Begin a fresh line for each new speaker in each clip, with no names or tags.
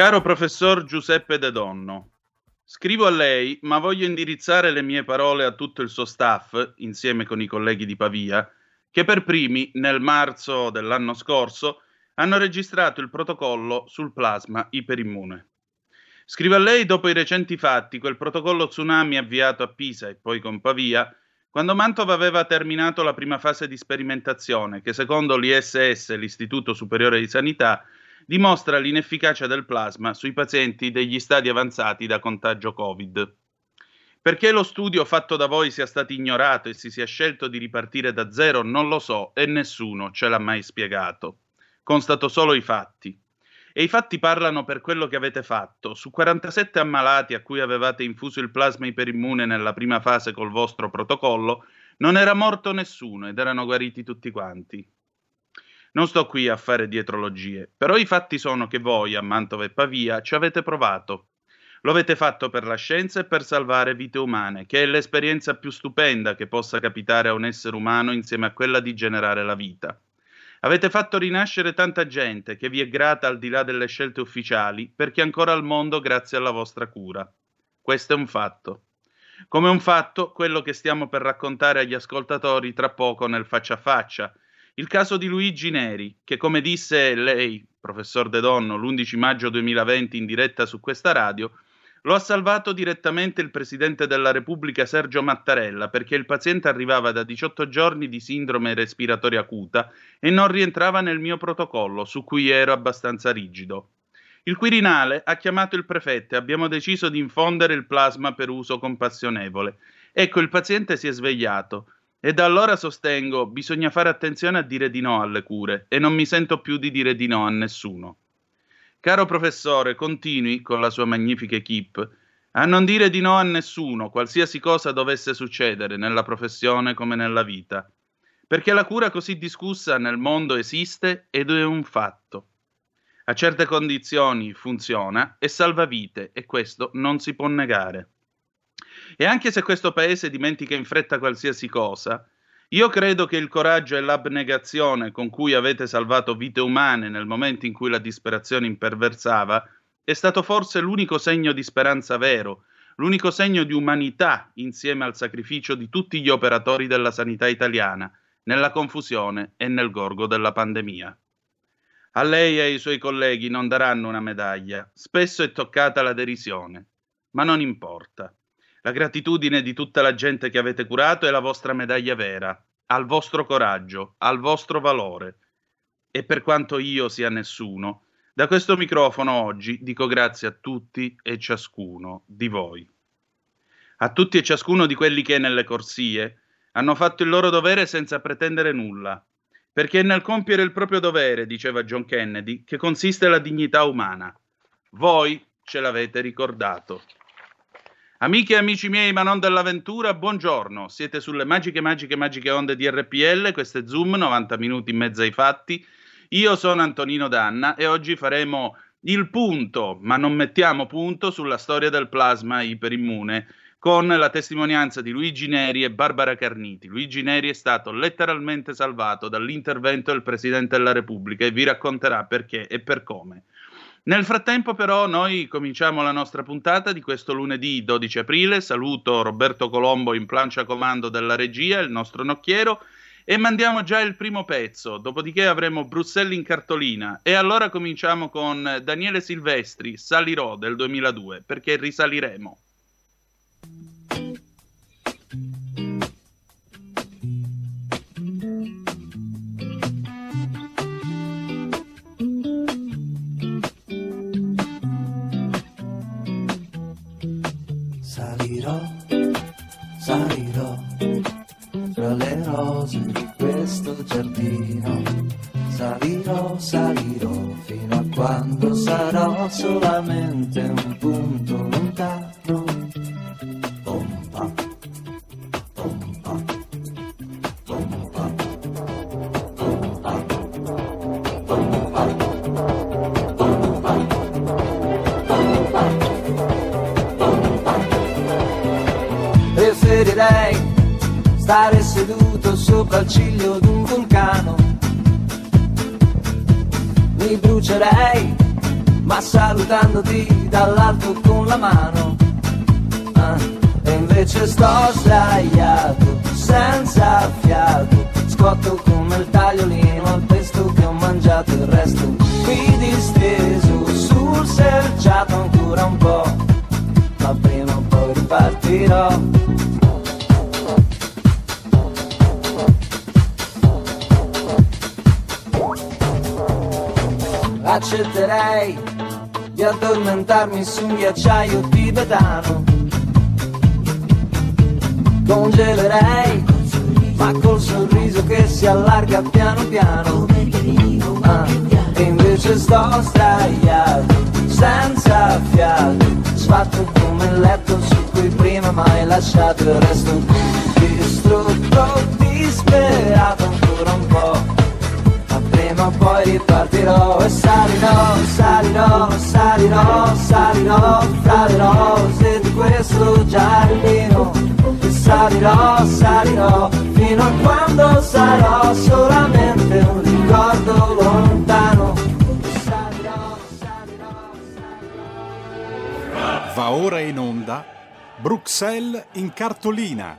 Caro professor Giuseppe De Donno, scrivo a lei, ma voglio indirizzare le mie parole a tutto il suo staff, insieme con i colleghi di Pavia, che per primi, nel marzo dell'anno scorso, hanno registrato il protocollo sul plasma iperimmune. Scrivo a lei dopo i recenti fatti, quel protocollo tsunami avviato a Pisa e poi con Pavia, quando Mantova aveva terminato la prima fase di sperimentazione, che secondo l'ISS, l'Istituto Superiore di Sanità, dimostra l'inefficacia del plasma sui pazienti degli stadi avanzati da contagio Covid. Perché lo studio fatto da voi sia stato ignorato e si sia scelto di ripartire da zero non lo so e nessuno ce l'ha mai spiegato. Constato solo i fatti. E i fatti parlano per quello che avete fatto. Su 47 ammalati a cui avevate infuso il plasma iperimmune nella prima fase col vostro protocollo, non era morto nessuno ed erano guariti tutti quanti. Non sto qui a fare dietrologie, però i fatti sono che voi a Mantova e Pavia ci avete provato. Lo avete fatto per la scienza e per salvare vite umane, che è l'esperienza più stupenda che possa capitare a un essere umano insieme a quella di generare la vita. Avete fatto rinascere tanta gente che vi è grata al di là delle scelte ufficiali perché ancora al mondo grazie alla vostra cura. Questo è un fatto. Come un fatto quello che stiamo per raccontare agli ascoltatori tra poco nel faccia a faccia, il caso di Luigi Neri, che come disse lei, professor De Donno, l'11 maggio 2020 in diretta su questa radio, lo ha salvato direttamente il Presidente della Repubblica Sergio Mattarella perché il paziente arrivava da 18 giorni di sindrome respiratoria acuta e non rientrava nel mio protocollo, su cui ero abbastanza rigido. Il Quirinale ha chiamato il prefetto e abbiamo deciso di infondere il plasma per uso compassionevole. Ecco, il paziente si è svegliato. E da allora sostengo, bisogna fare attenzione a dire di no alle cure e non mi sento più di dire di no a nessuno. Caro professore, continui, con la sua magnifica equip, a non dire di no a nessuno, qualsiasi cosa dovesse succedere, nella professione come nella vita. Perché la cura così discussa nel mondo esiste ed è un fatto. A certe condizioni funziona e salva vite e questo non si può negare. E anche se questo paese dimentica in fretta qualsiasi cosa, io credo che il coraggio e l'abnegazione con cui avete salvato vite umane nel momento in cui la disperazione imperversava è stato forse l'unico segno di speranza vero, l'unico segno di umanità insieme al sacrificio di tutti gli operatori della sanità italiana nella confusione e nel gorgo della pandemia. A lei e ai suoi colleghi non daranno una medaglia, spesso è toccata la derisione, ma non importa. La gratitudine di tutta la gente che avete curato è la vostra medaglia vera, al vostro coraggio, al vostro valore. E per quanto io sia nessuno, da questo microfono oggi dico grazie a tutti e ciascuno di voi. A tutti e ciascuno di quelli che nelle corsie hanno fatto il loro dovere senza pretendere nulla, perché è nel compiere il proprio dovere, diceva John Kennedy, che consiste la dignità umana. Voi ce l'avete ricordato. Amiche e amici miei, ma non dell'avventura, buongiorno. Siete sulle magiche, magiche, magiche onde di RPL. Questo è Zoom, 90 minuti in mezzo ai fatti. Io sono Antonino Danna e oggi faremo il punto, ma non mettiamo punto, sulla storia del plasma iperimmune con la testimonianza di Luigi Neri e Barbara Carniti. Luigi Neri è stato letteralmente salvato dall'intervento del Presidente della Repubblica e vi racconterà perché e per come. Nel frattempo, però, noi cominciamo la nostra puntata di questo lunedì 12 aprile. Saluto Roberto Colombo in plancia comando della regia, il nostro nocchiero, e mandiamo già il primo pezzo, dopodiché avremo Bruxelles in cartolina e allora cominciamo con Daniele Silvestri, Salirò del 2002, perché risaliremo.
Giardino. Salirò, salirò fino a quando sarò solamente un punto lontano. Pompa, pompa, pompa, pompa, pompa, Preferirei stare seduto sopra il ciglio Mi brucerei, ma salutandoti dall'alto con la mano. Ah, e invece sto sdraiato, senza fiato, scotto come il tagliolino accetterei di addormentarmi su un ghiacciaio tibetano. Congelerei, ma col sorriso che si allarga piano piano. Ah, e invece sto sdraiato, senza fiato, sfatto come il letto su cui prima mai lasciato il resto distrutto, disperato ancora un po' prima o poi ripartirò e salirò, salirò, salirò, salirò fra le rose di questo giardino salirò, salirò fino a quando sarò solamente un ricordo lontano. Salirò, salirò, salirò.
Va ora in onda Bruxelles in cartolina.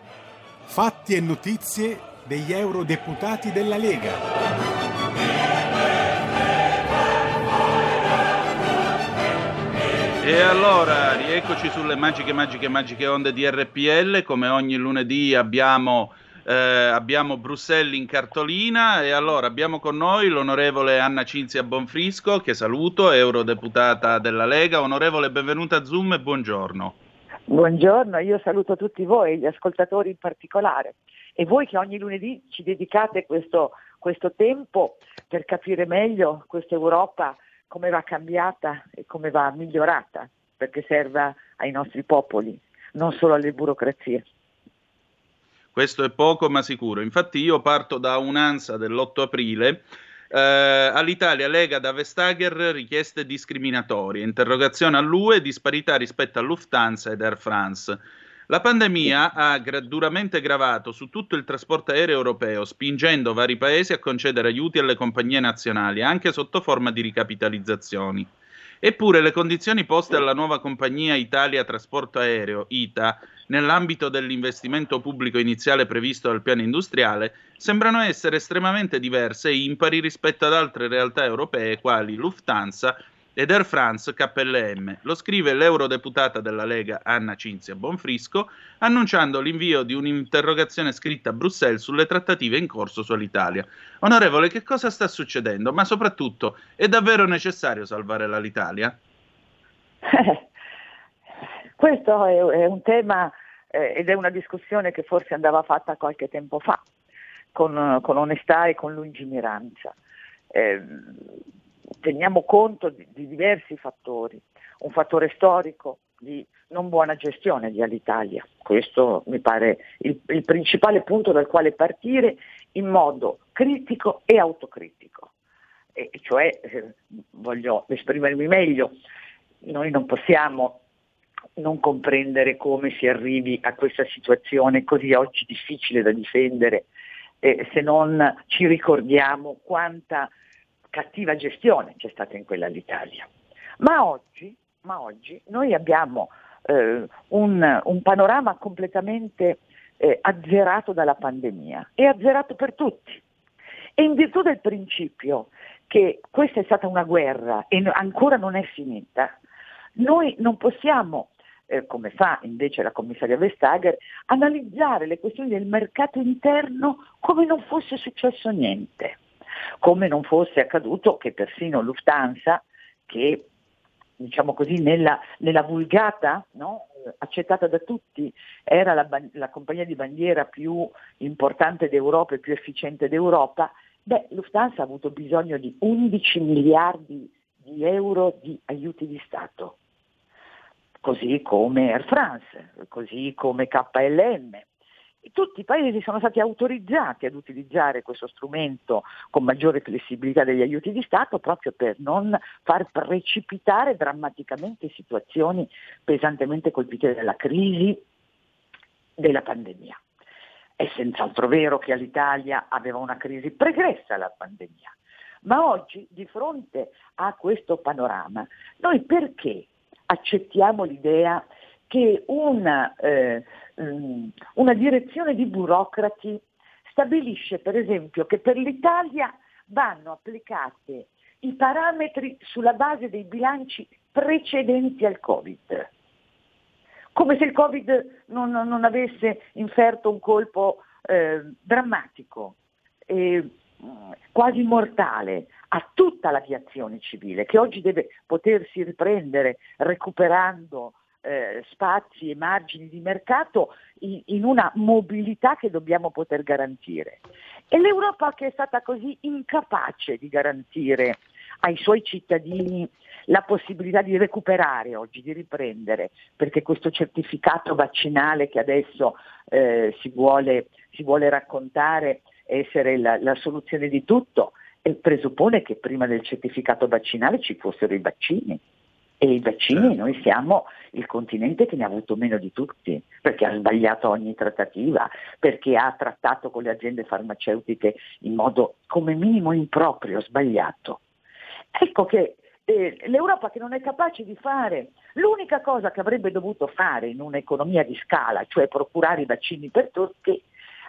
Fatti e notizie degli eurodeputati della Lega.
E allora, rieccoci sulle magiche, magiche, magiche onde di RPL. Come ogni lunedì abbiamo, eh, abbiamo Bruxelles in cartolina. E allora abbiamo con noi l'onorevole Anna Cinzia Bonfrisco, che saluto, eurodeputata della Lega. Onorevole, benvenuta a Zoom e buongiorno.
Buongiorno, io saluto tutti voi, gli ascoltatori in particolare, e voi che ogni lunedì ci dedicate questo, questo tempo per capire meglio questa Europa come va cambiata e come va migliorata, perché serva ai nostri popoli, non solo alle burocrazie.
Questo è poco ma sicuro. Infatti io parto da un'ansa dell'8 aprile. Eh, all'Italia Lega da Vestager richieste discriminatorie, interrogazione all'UE, disparità rispetto a Lufthansa ed Air France. La pandemia ha duramente gravato su tutto il trasporto aereo europeo, spingendo vari paesi a concedere aiuti alle compagnie nazionali, anche sotto forma di ricapitalizzazioni. Eppure le condizioni poste alla nuova compagnia Italia Trasporto Aereo, ITA, nell'ambito dell'investimento pubblico iniziale previsto dal piano industriale, sembrano essere estremamente diverse e impari rispetto ad altre realtà europee quali Lufthansa ed Air France KLM. Lo scrive l'eurodeputata della Lega Anna Cinzia Bonfrisco, annunciando l'invio di un'interrogazione scritta a Bruxelles sulle trattative in corso sull'Italia. Onorevole, che cosa sta succedendo? Ma soprattutto, è davvero necessario salvare l'Italia?
Questo è, è un tema eh, ed è una discussione che forse andava fatta qualche tempo fa, con, con onestà e con lungimiranza. Eh, teniamo conto di, di, diversi fattori, un fattore storico di non buona gestione di Alitalia, questo mi pare il, il principale punto dal quale partire in modo critico e autocritico, e cioè eh, voglio esprimermi meglio, noi non possiamo non comprendere come si arrivi a questa situazione così oggi difficile da difendere eh, se non ci ricordiamo quanta cattiva gestione c'è stata in quella l'Italia. Ma oggi, ma oggi noi abbiamo eh, un, un, panorama completamente eh, azzerato dalla pandemia, è azzerato per tutti. E in virtù del principio che questa è stata una guerra e ancora non è finita, noi non possiamo eh, come fa invece la commissaria Vestager, analizzare le questioni del mercato interno come non fosse successo niente, come non fosse accaduto che persino Lufthansa, che diciamo così, nella, nella vulgata no? accettata da tutti, era la, la, compagnia di bandiera più importante d'Europa e più efficiente d'Europa, beh, Lufthansa ha avuto bisogno di 11 miliardi di euro di aiuti di Stato così come Air France, così come KLM. Tutti i paesi sono stati autorizzati ad utilizzare questo strumento con maggiore flessibilità degli aiuti di Stato proprio per non far precipitare drammaticamente situazioni pesantemente colpite dalla crisi della pandemia. È senz'altro vero che all'Italia aveva una crisi pregressa alla pandemia, ma oggi di fronte a questo panorama noi perché accettiamo l'idea che una, eh, mm, una direzione di burocrati stabilisce per esempio che per l'Italia vanno applicati i parametri sulla base dei bilanci precedenti al Covid, come se il Covid non, non avesse inferto un colpo eh, drammatico. E, quasi mortale a tutta l'aviazione civile che oggi deve potersi riprendere recuperando eh, spazi e margini di mercato in, in, una mobilità che dobbiamo poter garantire. E l'Europa che è stata così incapace di garantire ai suoi cittadini la possibilità di recuperare oggi, di riprendere, perché questo certificato vaccinale che adesso eh, si, vuole, si vuole raccontare essere la, la soluzione di tutto, presuppone che prima del certificato vaccinale ci fossero i vaccini. E i vaccini certo. noi siamo il continente che ne ha avuto meno di tutti, perché ha sbagliato ogni trattativa, perché ha trattato con le aziende farmaceutiche in modo come minimo improprio, sbagliato. Ecco che eh, l'Europa che non è capace di fare l'unica cosa che avrebbe dovuto fare in un'economia di scala, cioè procurare i vaccini per tutti,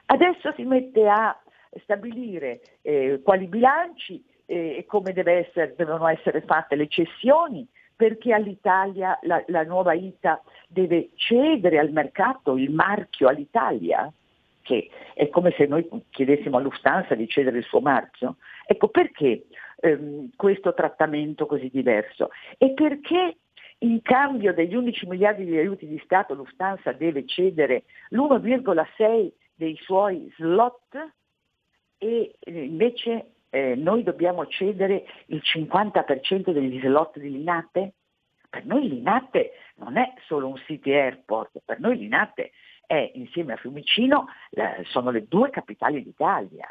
adesso si mette a stabilire eh, quali bilanci eh, e come deve essere, devono essere fatte le cessioni, perché all'Italia la, la nuova ITA deve cedere al mercato il marchio all'Italia, che è come se noi chiedessimo a Lufthansa di cedere il suo marchio. Ecco perché ehm, questo trattamento così diverso? E perché in cambio degli 11 miliardi di aiuti di Stato Lufthansa deve cedere l'1,6 dei suoi slot e eh, invece eh, noi dobbiamo cedere il 50% degli slot di Linate? Per noi Linate non è solo un city airport, per noi Linate è insieme a Fiumicino eh, sono le due capitali d'Italia,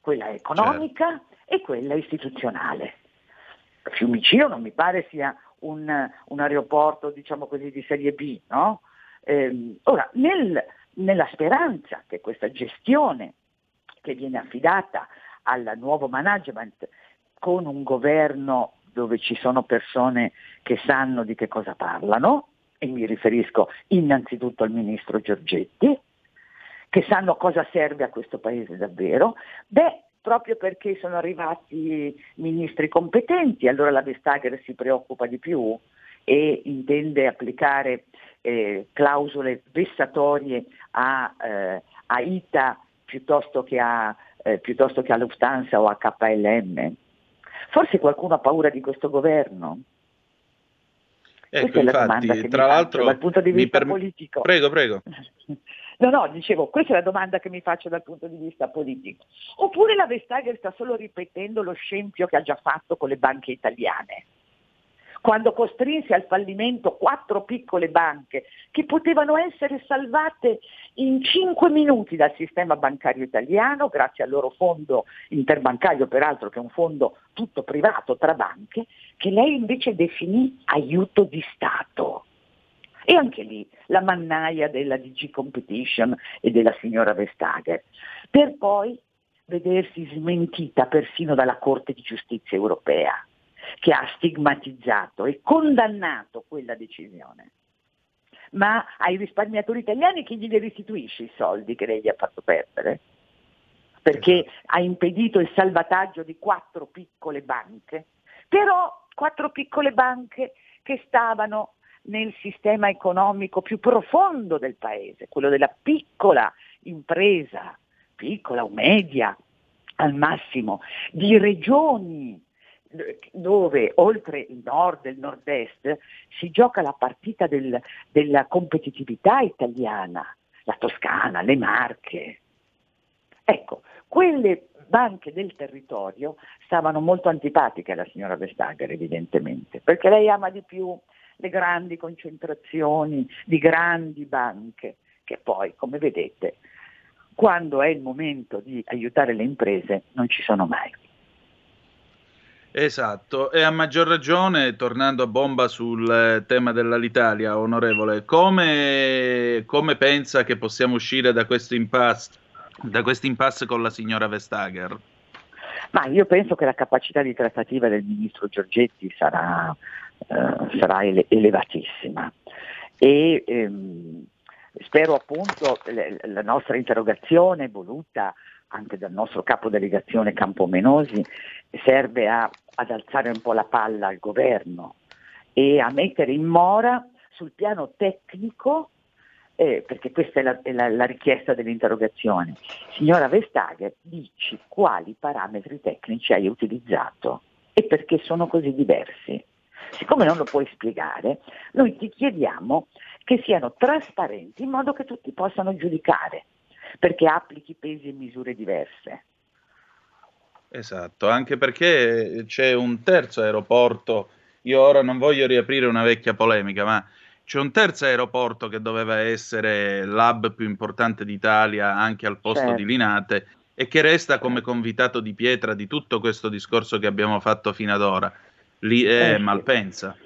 quella economica certo. e quella istituzionale. Fiumicino non mi pare sia un, un aeroporto diciamo così di serie B, no? eh, ora, nel, nella speranza che questa gestione che viene affidata al nuovo management con un governo dove ci sono persone che sanno di che cosa parlano, e mi riferisco innanzitutto al ministro Giorgetti, che sanno cosa serve a questo paese davvero, beh, proprio perché sono arrivati ministri competenti, allora la Vestager si preoccupa di più e intende applicare eh, clausole vessatorie a, eh, a ITA piuttosto che a, eh, piuttosto che a Lufthansa o a KLM? Forse qualcuno ha paura di questo governo?
Ecco, infatti, tra l'altro,
dal punto di vista per... politico.
Prego, prego.
No, no, dicevo, questa è la domanda che mi faccio dal punto di vista politico. Oppure la Vestager sta solo ripetendo lo scempio che ha già fatto con le banche italiane? Quando costrinse al fallimento quattro piccole banche che potevano essere salvate in cinque minuti dal sistema bancario italiano, grazie al loro fondo interbancario, peraltro che è un fondo tutto privato tra banche, che lei invece definì aiuto di Stato. E anche lì la mannaia della DG Competition e della signora Vestager, per poi vedersi smentita persino dalla Corte di Giustizia europea che ha stigmatizzato e condannato quella decisione. ma ai risparmiatori italiani chi gli restituisce i soldi che lei gli ha fatto perdere? Perché esatto. ha impedito il salvataggio di quattro piccole banche, però quattro piccole banche che stavano nel sistema economico più profondo del paese, quello della piccola impresa, piccola o media al massimo, di regioni dove oltre il nord e il nord-est si gioca la partita del, della competitività italiana, la Toscana, le Marche. Ecco, quelle banche del territorio stavano molto antipatiche alla signora Vestager evidentemente, perché lei ama di più le grandi concentrazioni di grandi banche, che poi, come vedete, quando è il momento di aiutare le imprese non ci sono mai.
Esatto, e a maggior ragione, tornando a bomba sul eh, tema dell'Alitalia, onorevole, come, come pensa che possiamo uscire da questo impasse, da questo impasse con la signora Vestager?
Ma io penso che la capacità di trattativa del ministro Giorgetti sarà, eh, sarà ele- elevatissima e ehm, spero appunto le, la nostra interrogazione voluta anche dal nostro capo delegazione Campomenosi serve a, ad alzare un po' la palla al governo e a mettere in mora sul piano tecnico, eh, perché questa è, la, è la, la, richiesta dell'interrogazione, signora Vestager, dici quali parametri tecnici hai utilizzato e perché sono così diversi. Siccome non lo puoi spiegare, noi ti chiediamo che siano trasparenti in modo che tutti possano giudicare perché applichi pesi e misure diverse.
Esatto, anche perché c'è un terzo aeroporto, io ora non voglio riaprire una vecchia polemica, ma c'è un terzo aeroporto che doveva essere l'hub più importante d'Italia anche al posto certo. di Linate e che resta come convitato di pietra di tutto questo discorso che abbiamo fatto fino ad ora. Lì è eh, Malpensa.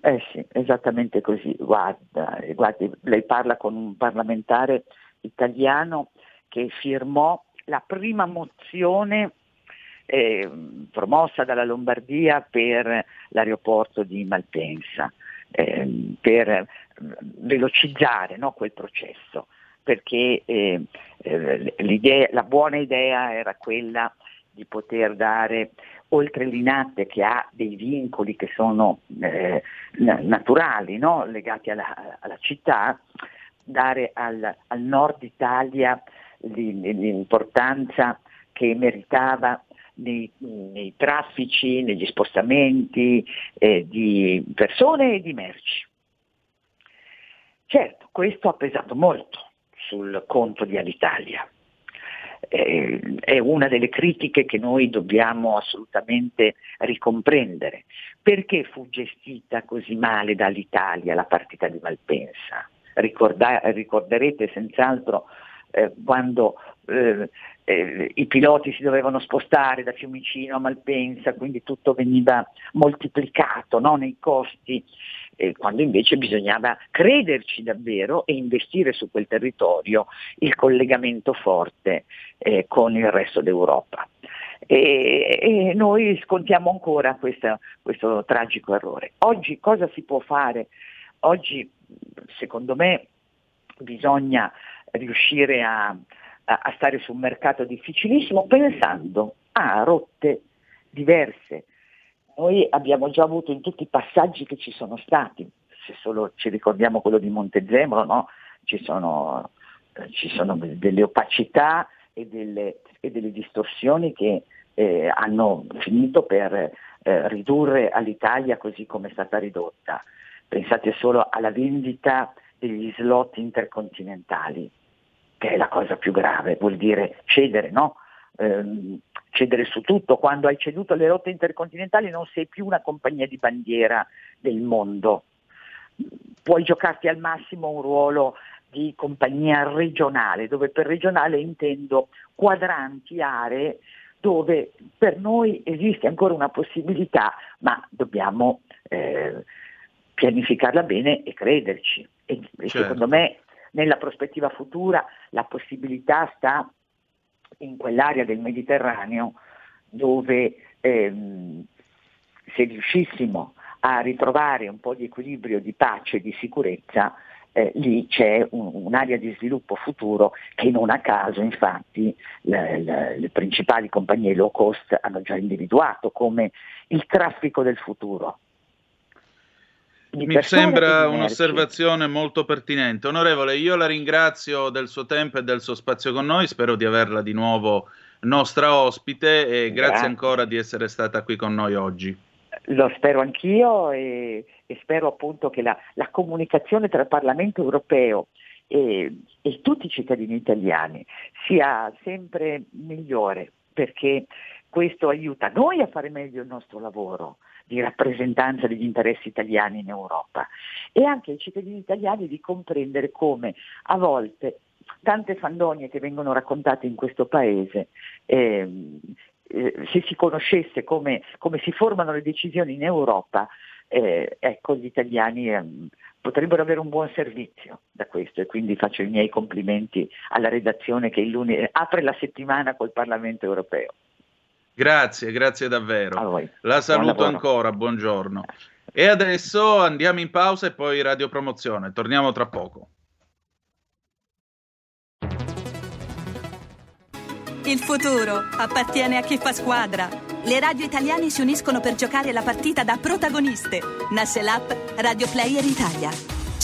Eh sì, esattamente così. Guarda, guardi, lei parla con un parlamentare italiano che firmò la prima mozione eh, promossa dalla Lombardia per l'aeroporto di Malpensa, eh, per velocizzare no, quel processo, perché eh, eh la buona idea era quella di poter dare, oltre l'Inate che ha dei vincoli che sono eh, naturali, no, legati alla, alla città, dare al, al nord Italia l'importanza che meritava nei, nei, traffici, negli spostamenti eh, di persone e di merci. Certo, questo ha pesato molto sul conto di Alitalia. Eh, è una delle critiche che noi dobbiamo assolutamente ricomprendere. Perché fu gestita così male dall'Italia la partita di Malpensa? Ricorda- ricorderete senz'altro eh, quando eh, eh, i piloti si dovevano spostare da Fiumicino a Malpensa, quindi tutto veniva moltiplicato no, nei costi, quando invece bisognava crederci davvero e investire su quel territorio il collegamento forte eh, con il resto d'Europa. E, e noi scontiamo ancora questa, questo tragico errore. Oggi cosa si può fare? Oggi secondo me bisogna riuscire a, a, stare su un mercato difficilissimo pensando a rotte diverse. Noi abbiamo già avuto in tutti i passaggi che ci sono stati, se solo ci ricordiamo quello di Montezemolo, no? ci, sono, eh, ci, sono, delle opacità e delle, e delle distorsioni che eh, hanno finito per eh, ridurre all'Italia così come è stata ridotta. Pensate solo alla vendita degli slot intercontinentali, che è la cosa più grave, vuol dire cedere, no? Ehm, cedere su tutto. Quando hai ceduto le rotte intercontinentali non sei più una compagnia di bandiera del mondo. Puoi giocarti al massimo un ruolo di compagnia regionale, dove per regionale intendo quadranti, aree dove per noi esiste ancora una possibilità, ma dobbiamo eh, pianificarla bene e crederci. E, certo. secondo me nella prospettiva futura la possibilità sta in quell'area del Mediterraneo dove ehm, se riuscissimo a ritrovare un po' di equilibrio, di pace, di sicurezza, eh, lì c'è un, un'area di sviluppo futuro che non a caso infatti le, le, le principali compagnie low cost hanno già individuato come il traffico del futuro.
Mi sembra un'osservazione molto pertinente. Onorevole, io la ringrazio del suo tempo e del suo spazio con noi, spero di averla di nuovo nostra ospite e grazie, grazie ancora di essere stata qui con noi oggi.
Lo spero anch'io e, e spero appunto che la, la, comunicazione tra il Parlamento europeo e, e tutti i cittadini italiani sia sempre migliore perché questo aiuta noi a fare meglio il nostro lavoro di rappresentanza degli interessi italiani in Europa e anche ai cittadini italiani di comprendere come a volte tante fandonie che vengono raccontate in questo paese eh, eh, se si conoscesse come, come, si formano le decisioni in Europa, eh, ecco, gli italiani eh, potrebbero avere un buon servizio da questo e quindi faccio i miei complimenti alla redazione che il lunedì apre la settimana col Parlamento europeo.
Grazie, grazie davvero. La saluto ancora, buongiorno. E adesso andiamo in pausa e poi radiopromozione. Torniamo tra poco.
Il futuro appartiene a chi fa squadra. Le radio italiane si uniscono per giocare la partita da protagoniste. Nasce l'app Radio Player Italia.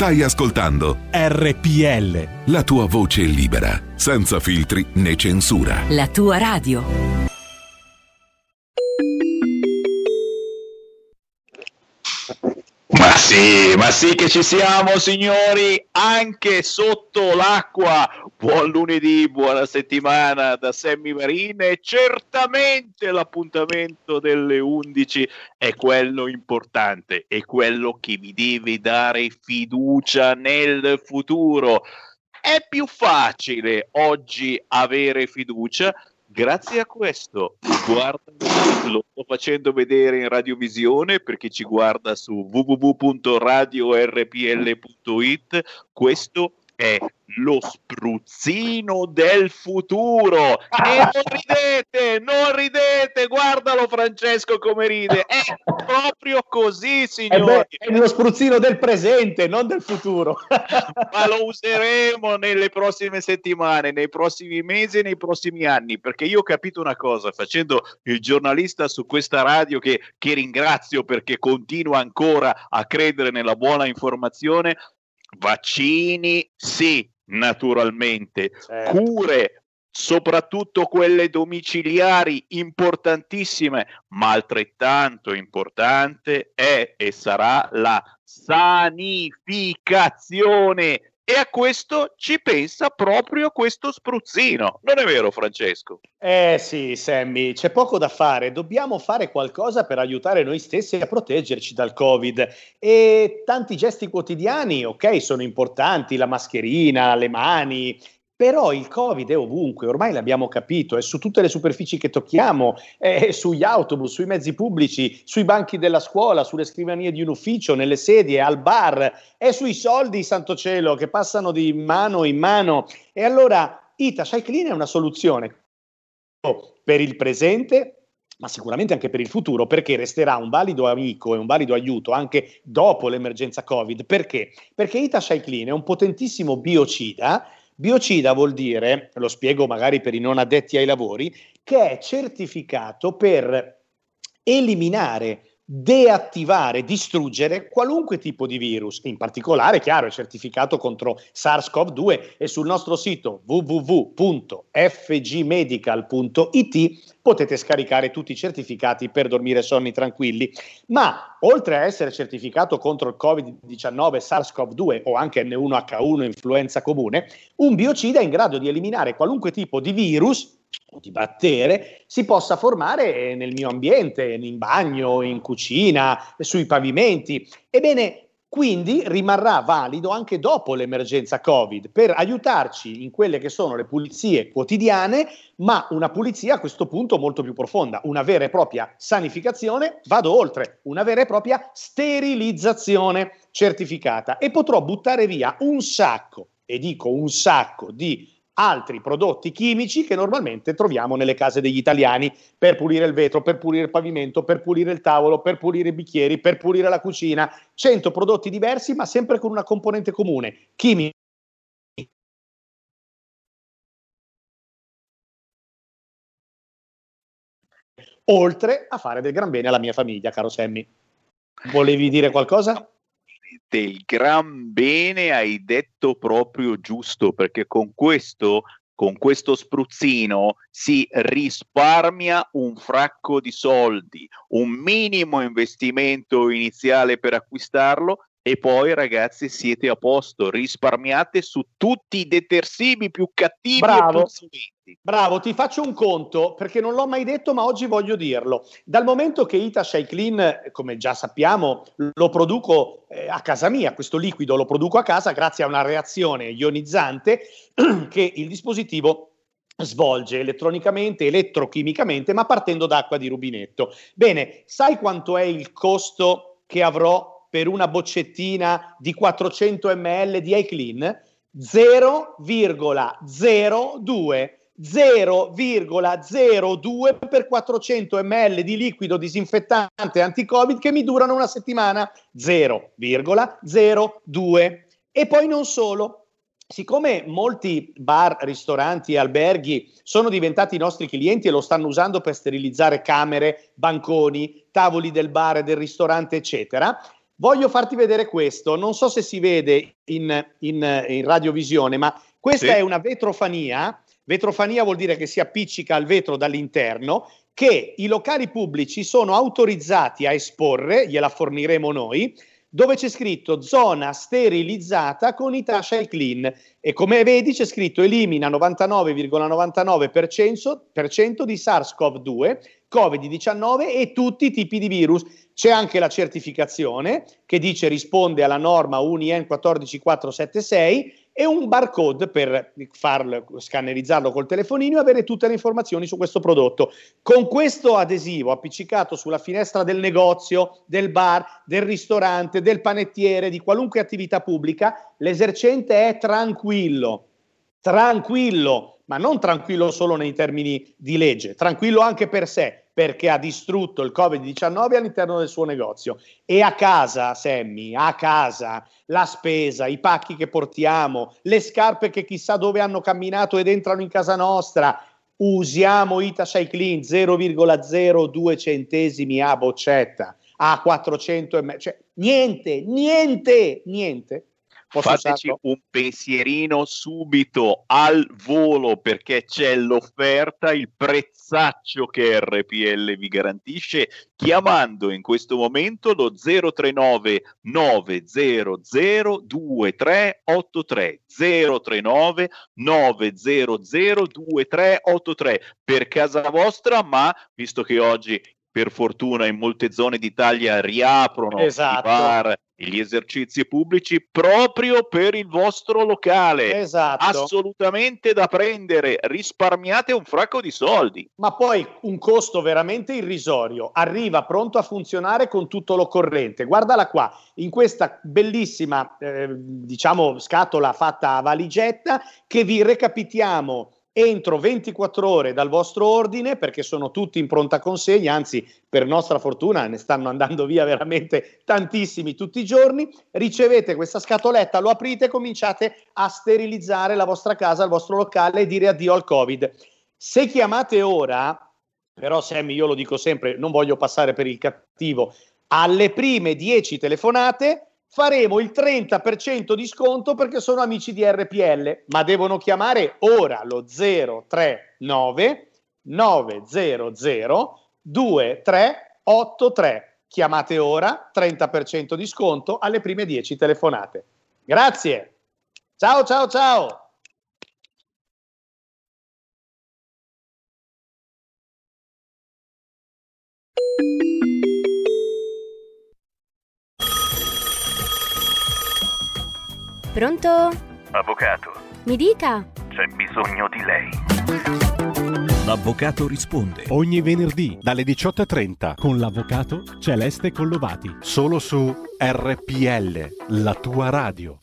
Stai ascoltando
RPL.
La tua voce libera, senza filtri né censura.
La tua radio.
Ma sì, ma sì che ci siamo signori, anche sotto l'acqua. Buon lunedì, buona settimana da Sammy Marine. Certamente l'appuntamento delle 11 è quello importante, è quello che vi deve dare fiducia nel futuro. È più facile oggi avere fiducia Grazie a questo, guarda, lo sto facendo vedere in radiovisione per chi ci guarda su www.radiorpl.it. Questo è lo spruzzino del futuro. E non ridete, non ridete, guardalo Francesco come ride. È proprio così, signori.
È, lo spruzzino del presente, non del futuro.
Ma lo useremo nelle prossime settimane, nei prossimi mesi nei prossimi anni, perché io ho capito una cosa, facendo il giornalista su questa radio che, che ringrazio perché continua ancora a credere nella buona informazione, Vaccini sì, naturalmente. Certo. Cure, soprattutto quelle domiciliari, importantissime, ma altrettanto importante è e sarà la sanificazione e a questo ci pensa proprio questo spruzzino. Non è vero, Francesco?
Eh sì, Sammy, c'è poco da fare. Dobbiamo fare qualcosa per aiutare noi stessi a proteggerci dal Covid. E tanti gesti quotidiani, ok, sono importanti, la mascherina, le mani, però il Covid è ovunque, ormai l'abbiamo capito, è su tutte le superfici che tocchiamo, è sugli autobus, sui mezzi pubblici, sui banchi della scuola, sulle scrivanie di un ufficio, nelle sedie, al bar, è sui soldi, santo cielo, che passano di mano in mano. E allora Ita Clean è una soluzione per il presente, ma sicuramente anche per il futuro, perché resterà un valido amico e un valido aiuto anche dopo l'emergenza Covid. Perché? Perché Ita Clean è un potentissimo biocida Biocida vuol dire, lo spiego magari per i non addetti ai lavori, che è certificato per eliminare deattivare, distruggere qualunque tipo di virus, in particolare, chiaro, è certificato contro SARS-CoV-2 e sul nostro sito www.fgmedical.it potete scaricare tutti i certificati per dormire sonni tranquilli. Ma oltre a essere certificato contro il Covid-19, SARS-CoV-2 o anche N1H1 influenza comune, un biocida è in grado di eliminare qualunque tipo di virus o di battere si possa formare nel mio ambiente, in bagno, in cucina, sui pavimenti. Ebbene, quindi rimarrà valido anche dopo l'emergenza Covid per aiutarci in quelle che sono le pulizie quotidiane, ma una pulizia a questo punto molto più profonda, una vera e propria sanificazione, vado oltre, una vera e propria sterilizzazione certificata e potrò buttare via un sacco, e dico un sacco di altri prodotti chimici che normalmente troviamo nelle case degli italiani per pulire il vetro, per pulire il pavimento, per pulire il tavolo, per pulire i bicchieri, per pulire la cucina. 100 prodotti diversi, ma sempre con una componente comune, chimica. Oltre a fare del gran bene alla mia famiglia, caro Sammy. Volevi dire qualcosa?
Del gran bene hai detto proprio giusto, perché con questo, con questo spruzzino si risparmia un fracco di soldi, un minimo investimento iniziale per acquistarlo e poi ragazzi siete a posto, risparmiate su tutti i detersivi più cattivi
Bravo.
e.
Bravo, ti faccio un conto perché non l'ho mai detto, ma oggi voglio dirlo. Dal momento che Ita Shai Clean, come già sappiamo, lo produco eh, a casa mia, questo liquido lo produco a casa grazie a una reazione ionizzante che il dispositivo svolge elettronicamente, elettrochimicamente, ma partendo da acqua di rubinetto. Bene, sai quanto è il costo che avrò per una boccettina di 400 ml di iClean? 0,02 0,02 per 400 ml di liquido disinfettante anti-Covid che mi durano una settimana. 0,02. E poi non solo. Siccome molti bar, ristoranti e alberghi sono diventati i nostri clienti e lo stanno usando per sterilizzare camere, banconi, tavoli del bar e del ristorante, eccetera, voglio farti vedere questo. Non so se si vede in, in, in radiovisione, ma questa
Sì.
è una vetrofania Vetrofania vuol dire che si appiccica al vetro dall'interno, che i locali pubblici sono autorizzati a esporre, gliela forniremo noi, dove c'è scritto zona sterilizzata con Itasha Clean e come vedi c'è scritto elimina 99,99% di SARS-CoV-2, Covid-19 e tutti i tipi di virus. C'è anche la certificazione che dice risponde alla norma UNIEN 14476 e un barcode per farlo, scannerizzarlo col telefonino e avere tutte le informazioni su questo prodotto. Con questo adesivo appiccicato sulla finestra del negozio, del bar, del ristorante, del panettiere, di qualunque attività pubblica, l'esercente è tranquillo, tranquillo, ma non tranquillo solo nei termini di legge, tranquillo anche per sé, perché ha distrutto il Covid-19 all'interno del suo negozio. E a casa, Sammy, a casa, la spesa, i pacchi che portiamo, le scarpe che chissà dove hanno camminato ed entrano in casa nostra, usiamo Ita Clean 0,02 centesimi a boccetta a 400 ml, cioè niente, niente, niente.
Fateci
usarlo?
un pensierino subito al volo perché c'è l'offerta, il prezzaccio che RPL vi garantisce chiamando in questo momento lo 039 900 2383 039 900 2383 per casa vostra ma visto che oggi per fortuna in molte zone d'Italia riaprono
Esatto.
i bar e gli esercizi pubblici proprio per il vostro locale.
Esatto.
Assolutamente da prendere, risparmiate un fracco di soldi.
ma poi un costo veramente irrisorio, arriva pronto a funzionare con tutto l'occorrente. Guardala qua, in questa bellissima, eh, diciamo, scatola fatta a valigetta che vi recapitiamo entro 24 ore dal vostro ordine perché sono tutti in pronta consegna, anzi per nostra fortuna ne stanno andando via veramente tantissimi tutti i giorni, ricevete questa scatoletta, lo aprite e cominciate a sterilizzare la vostra casa, il vostro locale e dire addio al Covid. Se chiamate ora, però Sammy io lo dico sempre, non voglio passare per il cattivo, alle prime 10 telefonate faremo il 30% di sconto perché sono amici di RPL, ma devono chiamare ora lo 039 900 2383. Chiamate ora, 30% di sconto alle prime 10 telefonate. Grazie. Ciao ciao ciao.
Pronto?
Avvocato.
Mi dica.
C'è bisogno di lei.
L'avvocato risponde.
Ogni venerdì dalle 18.30 con l'avvocato Celeste Collovati. Solo su RPL, la tua radio.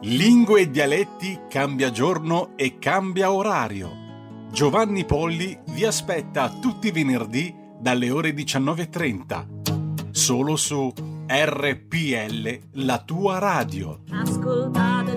Lingue e dialetti cambia giorno e cambia orario. Giovanni Polli vi aspetta tutti i venerdì dalle ore 19.30. Solo su RPL, la tua radio.
Ascoltate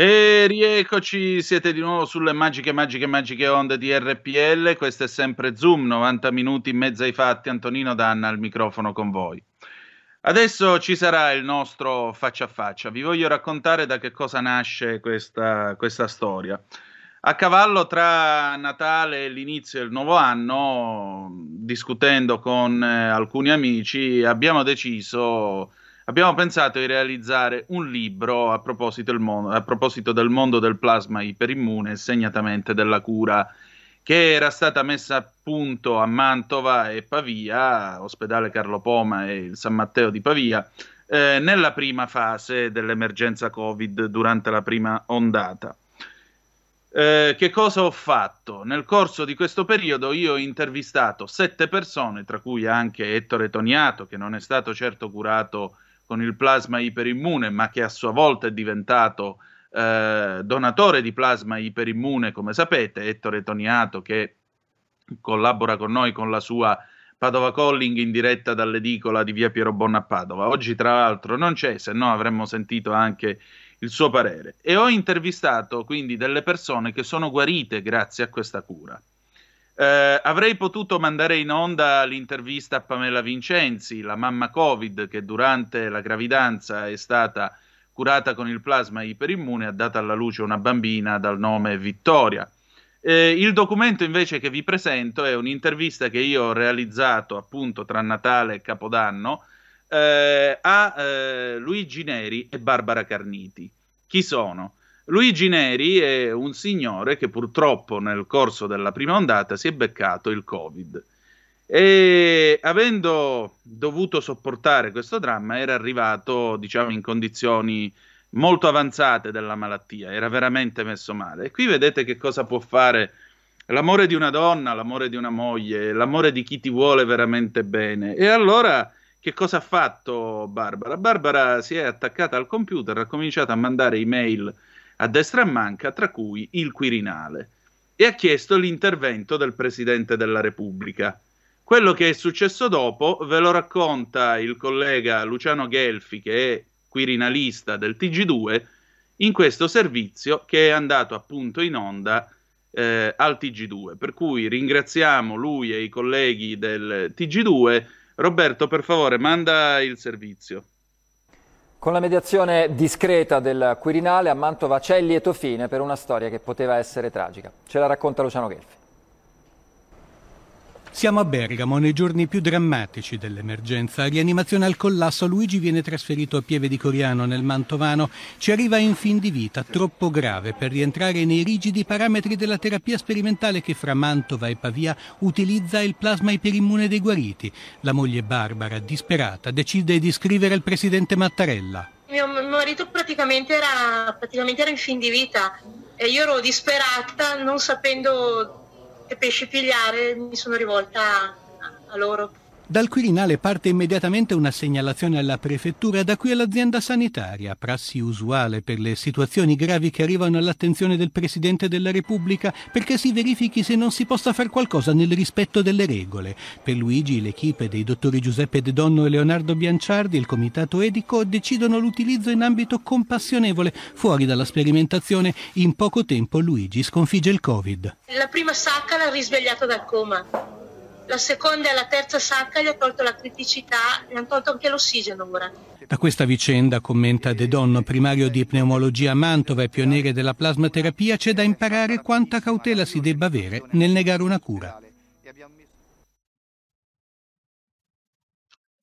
E rieccoci, siete di nuovo sulle magiche, magiche, magiche onde di RPL. Questo è sempre Zoom, 90 minuti in mezzo ai fatti. Antonino Danna al microfono con voi. Adesso ci sarà il nostro faccia a faccia. Vi voglio raccontare da che cosa nasce questa, questa storia. A cavallo tra Natale e l'inizio del nuovo anno, discutendo con eh, alcuni amici, abbiamo deciso abbiamo pensato di realizzare un libro a proposito, mondo, a proposito, del mondo del plasma iperimmune, segnatamente della cura che era stata messa a punto a Mantova e Pavia, ospedale Carlo Poma e il San Matteo di Pavia, eh, nella prima fase dell'emergenza Covid durante la prima ondata. Eh, che cosa ho fatto? Nel corso di questo periodo io ho intervistato sette persone, tra cui anche Ettore Toniato, che non è stato certo curato con il plasma iperimmune, ma che a sua volta è diventato eh, donatore di plasma iperimmune, come sapete, Ettore Toniato, che collabora con noi con la sua Padova Calling in diretta dall'edicola di via Piero Bonna a Padova. Oggi, tra l'altro, non c'è, se no avremmo sentito anche il suo parere. E ho intervistato quindi delle persone che sono guarite grazie a questa cura. Eh, avrei potuto mandare in onda l'intervista a Pamela Vincenzi, la mamma Covid, che durante la gravidanza è stata curata con il plasma iperimmune e ha dato alla luce una bambina dal nome Vittoria. Eh, il documento invece che vi presento è un'intervista che io ho realizzato appunto tra Natale e Capodanno eh, a eh, Luigi Neri e Barbara Carniti. Chi sono? Luigi Neri è un signore che purtroppo nel corso della prima ondata si è beccato il Covid e avendo dovuto sopportare questo dramma era arrivato diciamo in condizioni molto avanzate della malattia, era veramente messo male. E qui vedete che cosa può fare l'amore di una donna, l'amore di una moglie, l'amore di chi ti vuole veramente bene. E allora che cosa ha fatto Barbara? Barbara si è attaccata al computer, ha cominciato a mandare email a destra e manca, tra cui il Quirinale, e ha chiesto l'intervento del Presidente della Repubblica. Quello che è successo dopo ve lo racconta il collega Luciano Gelfi, che è quirinalista del TG2, in questo servizio che è andato appunto in onda eh, al TG2. Per cui ringraziamo lui e i colleghi del TG2. Roberto, per favore, manda il servizio.
Con la mediazione discreta del Quirinale a Mantova c'è il lieto fine per una storia che poteva essere tragica. Ce la racconta Luciano Gelfi.
Siamo a Bergamo, nei giorni più drammatici dell'emergenza. Rianimazione al collasso, Luigi viene trasferito a Pieve di Coriano, nel Mantovano. Ci arriva in fin di vita, troppo grave per rientrare nei rigidi parametri della terapia sperimentale che fra Mantova e Pavia utilizza il plasma iperimmune dei guariti. La moglie Barbara, disperata, decide di scrivere al presidente Mattarella.
Mio marito praticamente era, praticamente era in fin di vita e io ero disperata, non sapendo che pesce pigliare, mi sono rivolta a loro.
Dal Quirinale parte immediatamente una segnalazione alla prefettura, da qui all'azienda sanitaria, prassi usuale per le situazioni gravi che arrivano all'attenzione del Presidente della Repubblica, perché si verifichi se non si possa fare qualcosa nel rispetto delle regole. Per Luigi l'equipe dei dottori Giuseppe De Donno e Leonardo Bianciardi, il comitato edico, decidono l'utilizzo in ambito compassionevole, fuori dalla sperimentazione. In poco tempo Luigi sconfigge il Covid.
La prima sacca l'ha risvegliato dal coma la seconda e la terza sacca gli ha tolto la criticità, gli hanno tolto anche l'ossigeno ora.
Da questa vicenda, commenta De Donno, primario di pneumologia a Mantova e pioniere della plasmaterapia, c'è da imparare quanta cautela si debba avere nel negare una cura.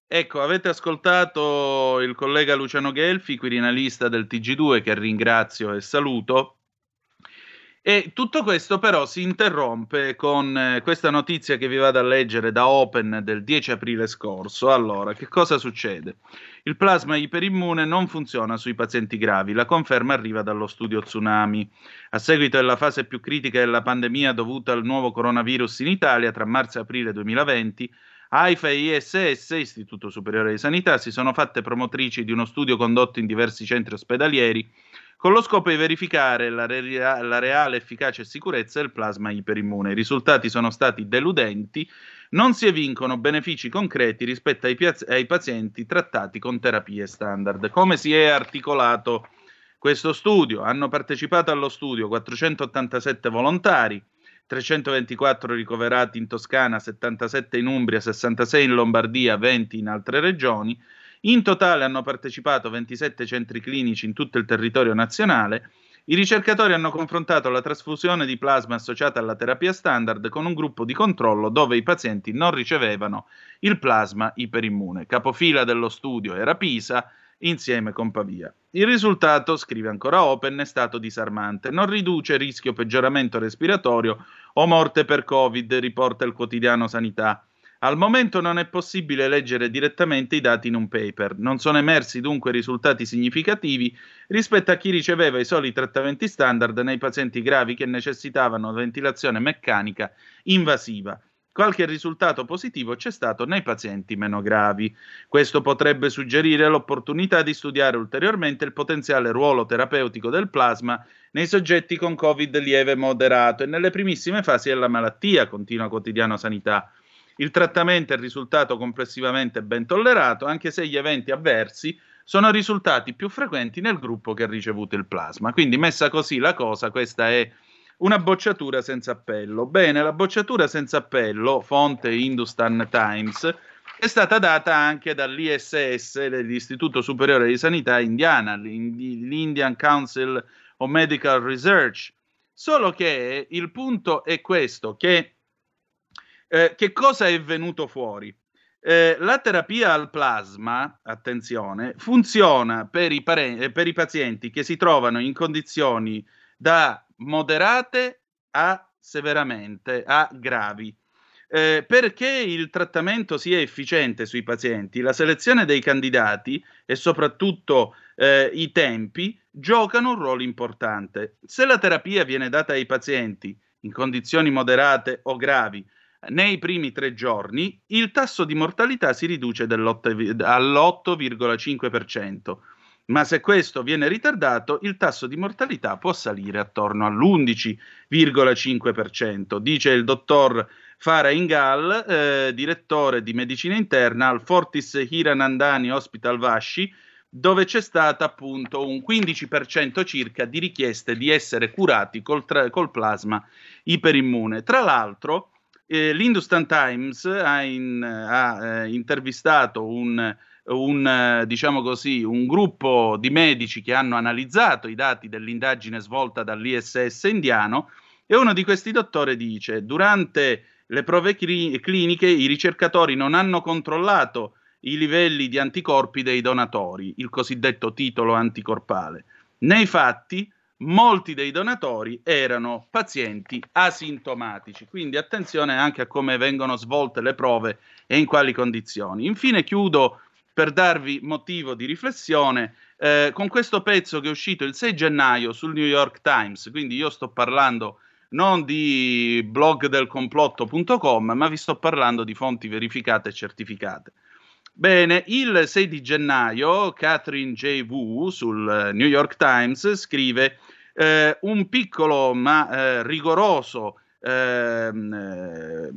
Ecco, avete ascoltato il collega Luciano Gelfi, quirinalista del TG2, che ringrazio e saluto. E tutto questo però si interrompe con eh, questa notizia che vi vado a leggere da Open del 10 aprile scorso. Allora, che cosa succede? Il plasma iperimmune non funziona sui pazienti gravi, la conferma arriva dallo studio Tsunami. A seguito della fase più critica della pandemia dovuta al nuovo coronavirus in Italia tra marzo e aprile 2020, AIFA e ISS, Istituto Superiore di Sanità, si sono fatte promotrici di uno studio condotto in diversi centri ospedalieri con lo scopo di verificare la, re- la, reale efficacia e sicurezza del plasma iperimmune. I risultati sono stati deludenti, non si evincono benefici concreti rispetto ai, piaz- ai pazienti trattati con terapie standard. Come si è articolato questo studio? Hanno partecipato allo studio 487 volontari, 324 ricoverati in Toscana, 77 in Umbria, 66 in Lombardia, 20 in altre regioni in totale hanno partecipato 27 centri clinici in tutto il territorio nazionale. I ricercatori hanno confrontato la trasfusione di plasma associata alla terapia standard con un gruppo di controllo dove i pazienti non ricevevano il plasma iperimmune. Capofila dello studio era Pisa insieme con Pavia. Il risultato, scrive ancora Open, è stato disarmante. Non riduce rischio peggioramento respiratorio o morte per Covid, riporta il quotidiano Sanità. Al momento non è possibile leggere direttamente i dati in un paper, non sono emersi dunque risultati significativi rispetto a chi riceveva i soli trattamenti standard nei pazienti gravi che necessitavano ventilazione meccanica invasiva. Qualche risultato positivo c'è stato nei pazienti meno gravi. Questo potrebbe suggerire l'opportunità di studiare ulteriormente il potenziale ruolo terapeutico del plasma nei soggetti con Covid lieve moderato e nelle primissime fasi della malattia, continua quotidiano sanità. Il trattamento è risultato complessivamente ben tollerato, anche se gli eventi avversi sono risultati più frequenti nel gruppo che ha ricevuto il plasma. Quindi, messa così la cosa, questa è una bocciatura senza appello. Bene, la bocciatura senza appello, fonte Hindustan Times, è stata data anche dall'ISS, l'Istituto Superiore di Sanità Indiana, l'Indian Council of Medical Research. Solo che il punto è questo, che eh, che cosa è venuto fuori? Eh, la terapia al plasma, attenzione, funziona per i, pare- eh, per i pazienti che si trovano in condizioni da moderate a severamente, a gravi. Eh, perché il trattamento sia efficiente sui pazienti, la selezione dei candidati e soprattutto eh, i tempi giocano un ruolo importante. Se la terapia viene data ai pazienti in condizioni moderate o gravi nei primi tre giorni il tasso di mortalità si riduce all'8,5%, ma se questo viene ritardato il tasso di mortalità può salire attorno all'11,5%, dice il dottor Farah Ingal, eh, direttore di medicina interna al Fortis Hiranandani Hospital Vashi, dove c'è stato appunto un 15% circa di richieste di essere curati col, tra- col plasma iperimmune. Tra l'altro, eh, L'Hindustan Times ha, in, ha eh, intervistato un, un, eh, diciamo così, un gruppo di medici che hanno analizzato i dati dell'indagine svolta dall'ISS indiano e uno di questi dottori dice durante le prove cli- cliniche i ricercatori non hanno controllato i livelli di anticorpi dei donatori, il cosiddetto titolo anticorpale. Nei fatti molti dei donatori erano pazienti asintomatici, quindi attenzione anche a come vengono svolte le prove e in quali condizioni. Infine chiudo per darvi motivo di riflessione eh, con questo pezzo che è uscito il 6 gennaio sul New York Times, quindi io sto parlando non di blogdelcomplotto.com, ma vi sto parlando di fonti verificate e certificate. Bene, il 6 di gennaio Catherine J. Wu sul New York Times scrive eh, un piccolo ma eh, rigoroso ehm, eh,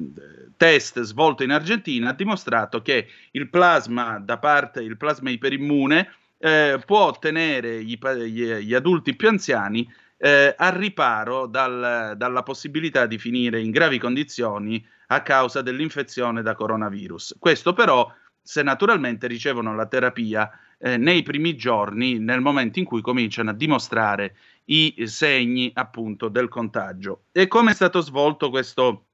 test svolto in Argentina ha dimostrato che il plasma da parte il plasma iperimmune eh, può ottenere gli, gli, gli adulti più anziani eh, al riparo dal- dalla possibilità di finire in gravi condizioni a causa dell'infezione da coronavirus. Questo però se naturalmente ricevono la terapia eh, nei primi giorni, nel momento in cui cominciano a dimostrare i segni appunto del contagio. E come è stato svolto questo,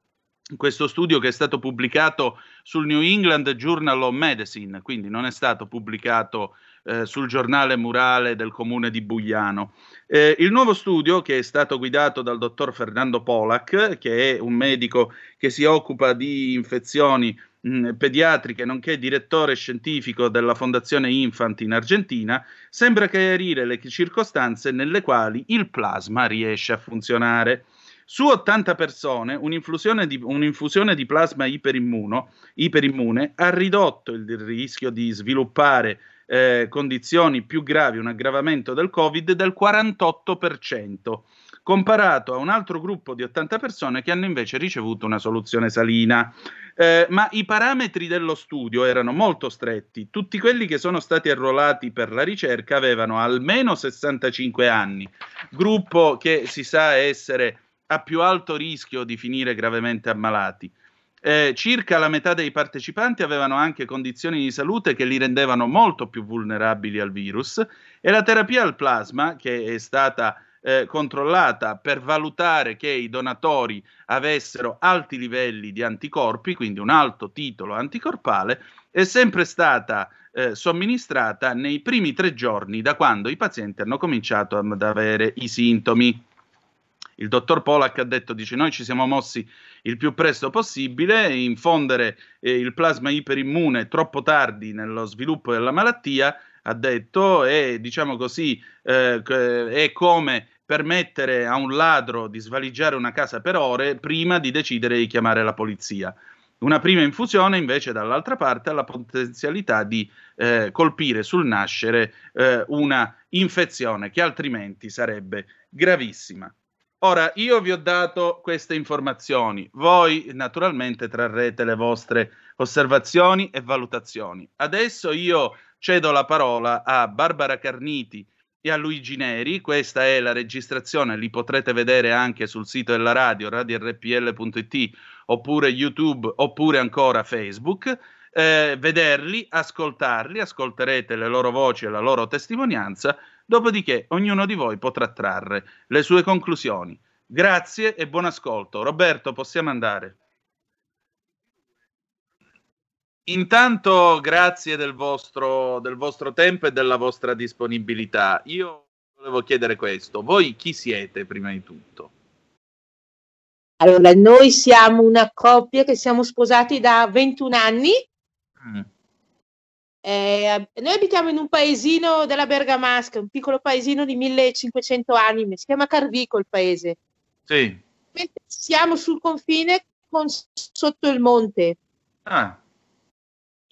questo studio che è stato pubblicato sul New England Journal of Medicine, quindi non è stato pubblicato eh, sul giornale murale del comune di Bugliano. Eh, il nuovo studio, che è stato guidato dal dottor Fernando Polak, che è un medico che si occupa di infezioni pediatriche, nonché direttore scientifico della Fondazione Infant in Argentina, sembra chiarire le circostanze nelle quali il plasma riesce a funzionare. Su 80 persone, un'infusione di, un'infusione di plasma iperimmune ha ridotto il rischio di sviluppare eh, condizioni più gravi, un aggravamento del Covid del 48%, comparato a un altro gruppo di 80 persone che hanno invece ricevuto una soluzione salina. Eh, ma i parametri dello studio erano molto stretti. Tutti quelli che sono stati arruolati per la ricerca avevano almeno 65 anni, gruppo che si sa essere a più alto rischio di finire gravemente ammalati. Eh, circa la metà dei partecipanti avevano anche condizioni di salute che li rendevano molto più vulnerabili al virus e la terapia al plasma, che è stata eh, controllata per valutare che i donatori avessero alti livelli di anticorpi, quindi un alto titolo anticorpale, è sempre stata eh, somministrata nei primi tre giorni da quando i pazienti hanno cominciato ad avere i sintomi. Il dottor Polak ha detto, dice, noi ci siamo mossi il più presto possibile, infondere eh, il plasma iperimmune troppo tardi nello sviluppo della malattia, ha detto, è, diciamo così, eh, è come permettere a un ladro di svaligiare una casa per ore prima di decidere di chiamare la polizia. Una prima infusione invece dall'altra parte ha la potenzialità di eh, colpire sul nascere eh, una infezione che altrimenti sarebbe gravissima. Ora, io vi ho dato queste informazioni, voi naturalmente trarrete le vostre osservazioni e valutazioni. Adesso io cedo la parola a Barbara Carniti e a Luigi Neri, questa è la registrazione, li potrete vedere anche sul sito della radio, radiorpl.it, oppure YouTube, oppure ancora Facebook. Eh, vederli, ascoltarli, ascolterete le loro voci e la loro testimonianza Dopodiché ognuno di voi potrà trarre le sue conclusioni. Grazie e buon ascolto. Roberto, possiamo andare. Intanto grazie del vostro, del vostro tempo e della vostra disponibilità. Io volevo chiedere questo. Voi chi siete prima di tutto?
Allora, noi siamo una coppia che siamo sposati da 21 anni.
Mm.
Eh, noi abitiamo in un paesino della Bergamasca, un piccolo paesino di 1500 anime, si chiama Carvico il paese.
Sì.
Siamo sul confine con sotto il monte,
Ah,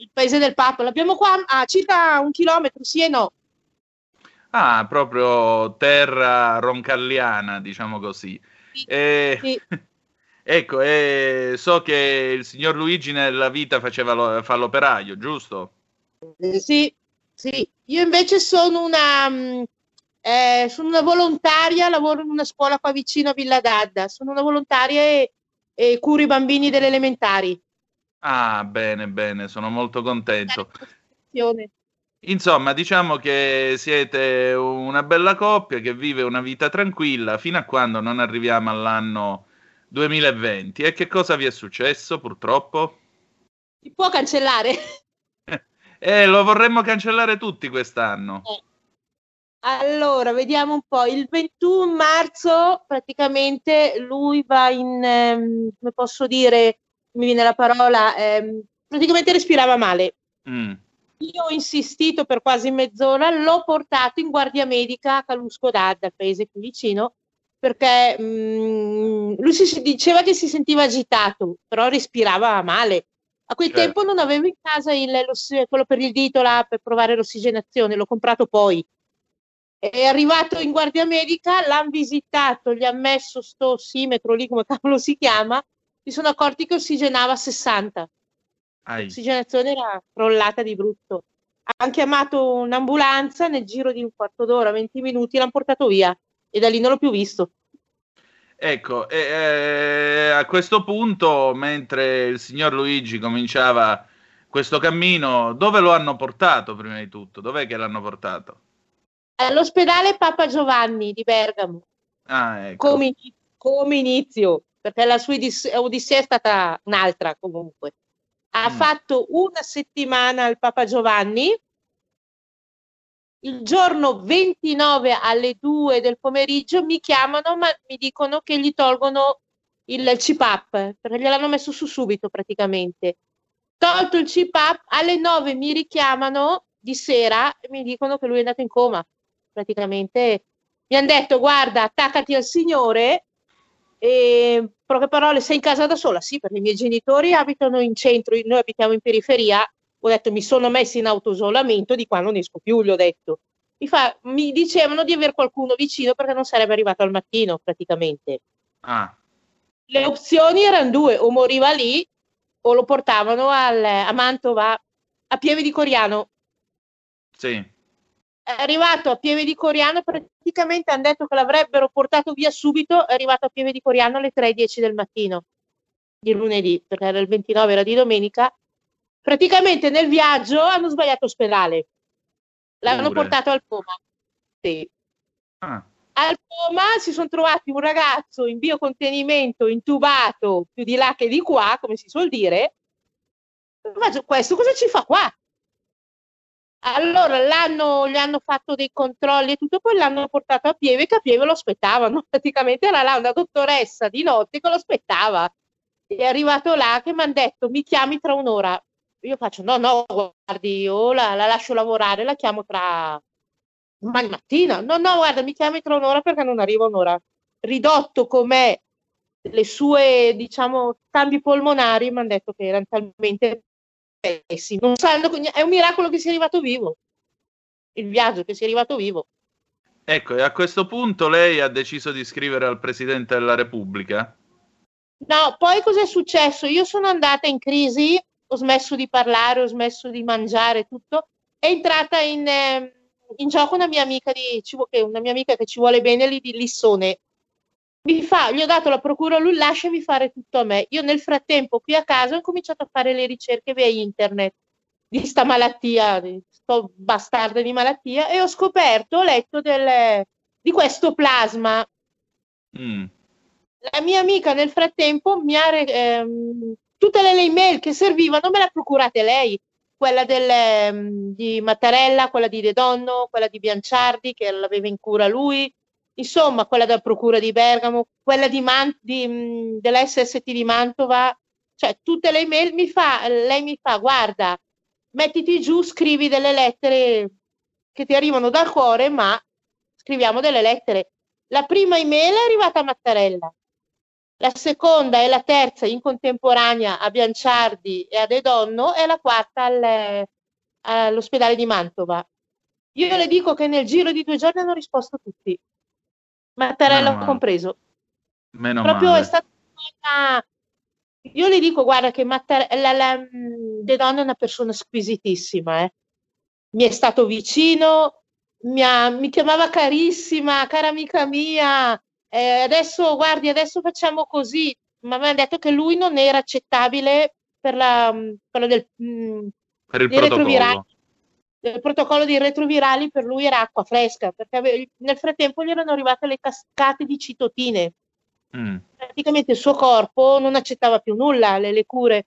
il paese del Papa. L'abbiamo qua a circa un chilometro, sì e no.
ah, proprio terra roncalliana, diciamo così. Eh, ecco, eh, so che il signor Luigi nella vita faceva lo- fa l'operaio, giusto?
Eh, Sì, sì. Io invece sono una, mm, eh, sono una volontaria, lavoro in una scuola qua vicino a Villa d'Adda. Sono una volontaria e, e curo i bambini delle elementari.
Ah, bene, bene, sono molto contento. Insomma, diciamo che siete una bella coppia che vive una vita tranquilla fino a quando non arriviamo all'anno 2020. E che cosa vi è successo, purtroppo?
Si può cancellare?
Eh, lo vorremmo cancellare tutti quest'anno.
Allora, vediamo un po'. Il 21 marzo praticamente lui va in, ehm, come posso dire, mi viene la parola, ehm, praticamente respirava male.
Mm.
Io ho insistito per quasi mezz'ora, l'ho portato in guardia medica a Calusco d'Adda, il paese qui vicino, perché mm, lui si, diceva che si sentiva agitato, però respirava male. A quel
Certo.
tempo non avevo in casa il, quello per il dito là per provare l'ossigenazione, l'ho comprato poi. È arrivato in guardia medica, l'hanno visitato, gli ha messo sto ossimetro lì, come cavolo si chiama, si sono accorti che ossigenava a 60.
Ai.
L'ossigenazione era crollata di brutto. Hanno chiamato un'ambulanza nel giro di un quarto d'ora, 20 minuti, l'hanno portato via. e da lì non l'ho più visto.
Ecco, e, eh, a questo punto, mentre il signor Luigi cominciava questo cammino, dove lo hanno portato prima di tutto? Dov'è che l'hanno portato?
All'ospedale Papa Giovanni di Bergamo,
Ah, ecco.
come, come inizio, perché la sua odis- odissea è stata un'altra comunque. Ha
Mm.
fatto una settimana al Papa Giovanni, il giorno 29 alle 2 del pomeriggio mi chiamano, ma mi dicono che gli tolgono il CPAP, perché gliel'hanno messo su subito praticamente. Tolto il CPAP, alle 9 mi richiamano di sera e mi dicono che lui è andato in coma. Praticamente mi hanno detto, guarda, attaccati al Signore, e poche parole, sei in casa da sola? Sì, perché i miei genitori abitano in centro, noi abitiamo in periferia. Ho detto, mi sono messi in autoisolamento, di qua non esco più, gli ho detto. Mi, fa, mi dicevano di avere qualcuno vicino perché non sarebbe arrivato al mattino, praticamente.
Ah,
Le opzioni erano due, o moriva lì o lo portavano al- a Mantova a Pieve di Coriano.
sì.
È arrivato a Pieve di Coriano, praticamente hanno detto che l'avrebbero portato via subito, è arrivato a Pieve di Coriano alle 3.10 del mattino di lunedì, perché era il 29, era di domenica. Praticamente nel viaggio hanno sbagliato ospedale, l'hanno
Pure.
portato al coma. Sì.
Ah,
Al coma si sono trovati un ragazzo in biocontenimento, intubato più di là che di qua, come si suol dire. Ma questo cosa ci fa qua? Allora l'hanno, gli hanno fatto dei controlli e tutto, poi l'hanno portato a Pieve, che a Pieve lo aspettavano. Praticamente era là una dottoressa di notte che lo aspettava. È arrivato là che mi hanno detto mi chiami tra un'ora. Io faccio no, no, guardi, io la, la lascio lavorare, la chiamo tra domani mattina. No, no, guarda, mi chiami tra un'ora perché non arriva un'ora. Ridotto com'è le sue, diciamo, cambi polmonari, mi hanno detto che erano talmente pessimi. Non sanno, è un miracolo che sia arrivato vivo. Il viaggio che sia arrivato vivo.
ecco, e a questo punto lei ha deciso di scrivere al Presidente della Repubblica?
No, poi cos'è successo? Io sono andata in crisi, ho smesso di parlare, ho smesso di mangiare, tutto. È entrata in, eh, in gioco una mia amica di, una mia amica che ci vuole bene lì di Lissone. Mi fa, gli ho dato la procura, lui lasciami fare tutto a me. Io nel frattempo qui a casa ho cominciato a fare le ricerche via internet di sta malattia, di sto bastardo di malattia e ho scoperto, ho letto del- di questo plasma
Mm.
la mia amica nel frattempo mi ha ehm, tutte le email che servivano me le ha procurate lei quella del, ehm, di Mattarella, quella di De Donno, quella di Bianciardi che l'aveva in cura lui, insomma quella della procura di Bergamo, quella di Man- di, mh, della SST di Mantova, cioè tutte le email mi fa, lei mi fa guarda, mettiti giù, scrivi delle lettere che ti arrivano dal cuore, ma scriviamo delle lettere. La prima email è arrivata a Mattarella, la seconda e la terza in contemporanea a Bianciardi e a De Donno e la quarta al- all'ospedale di Mantova. Io le dico che nel giro di due giorni hanno risposto tutti, Mattarella
Meno male.
compreso.
Meno
Proprio
male.
è stata una... Io le dico, guarda, che Mattarella, la, mh, De Donno è una persona squisitissima, eh. Mi è stato vicino, mi, ha- mi chiamava carissima, cara amica mia, eh, adesso guardi, adesso facciamo così, ma mi ha detto che lui non era accettabile per la, mh, quello del, mh,
Per il protocollo.
Il protocollo dei retrovirali per lui era acqua fresca, perché nel frattempo gli erano arrivate le cascate di citotine.
Mm.
Praticamente il suo corpo non accettava più nulla, le, le cure.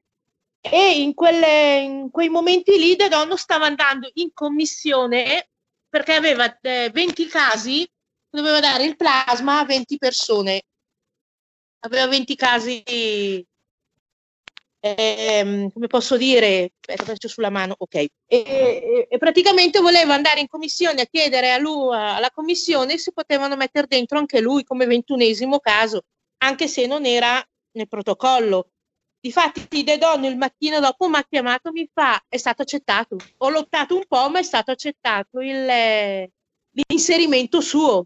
E in, quelle- in quei momenti lì De Donno stava andando in commissione perché aveva eh, 20 casi, doveva dare il plasma a 20 persone. Aveva 20 casi, ehm, come posso dire, aspetta, sulla mano, ok. E, e- e praticamente voleva andare in commissione a chiedere a lui, alla commissione se potevano mettere dentro anche lui come ventunesimo caso, anche se non era nel protocollo. Difatti De Donno il mattino dopo mi ha chiamato, mi fa, è stato accettato. Ho lottato un po', ma è stato accettato il, l'inserimento suo.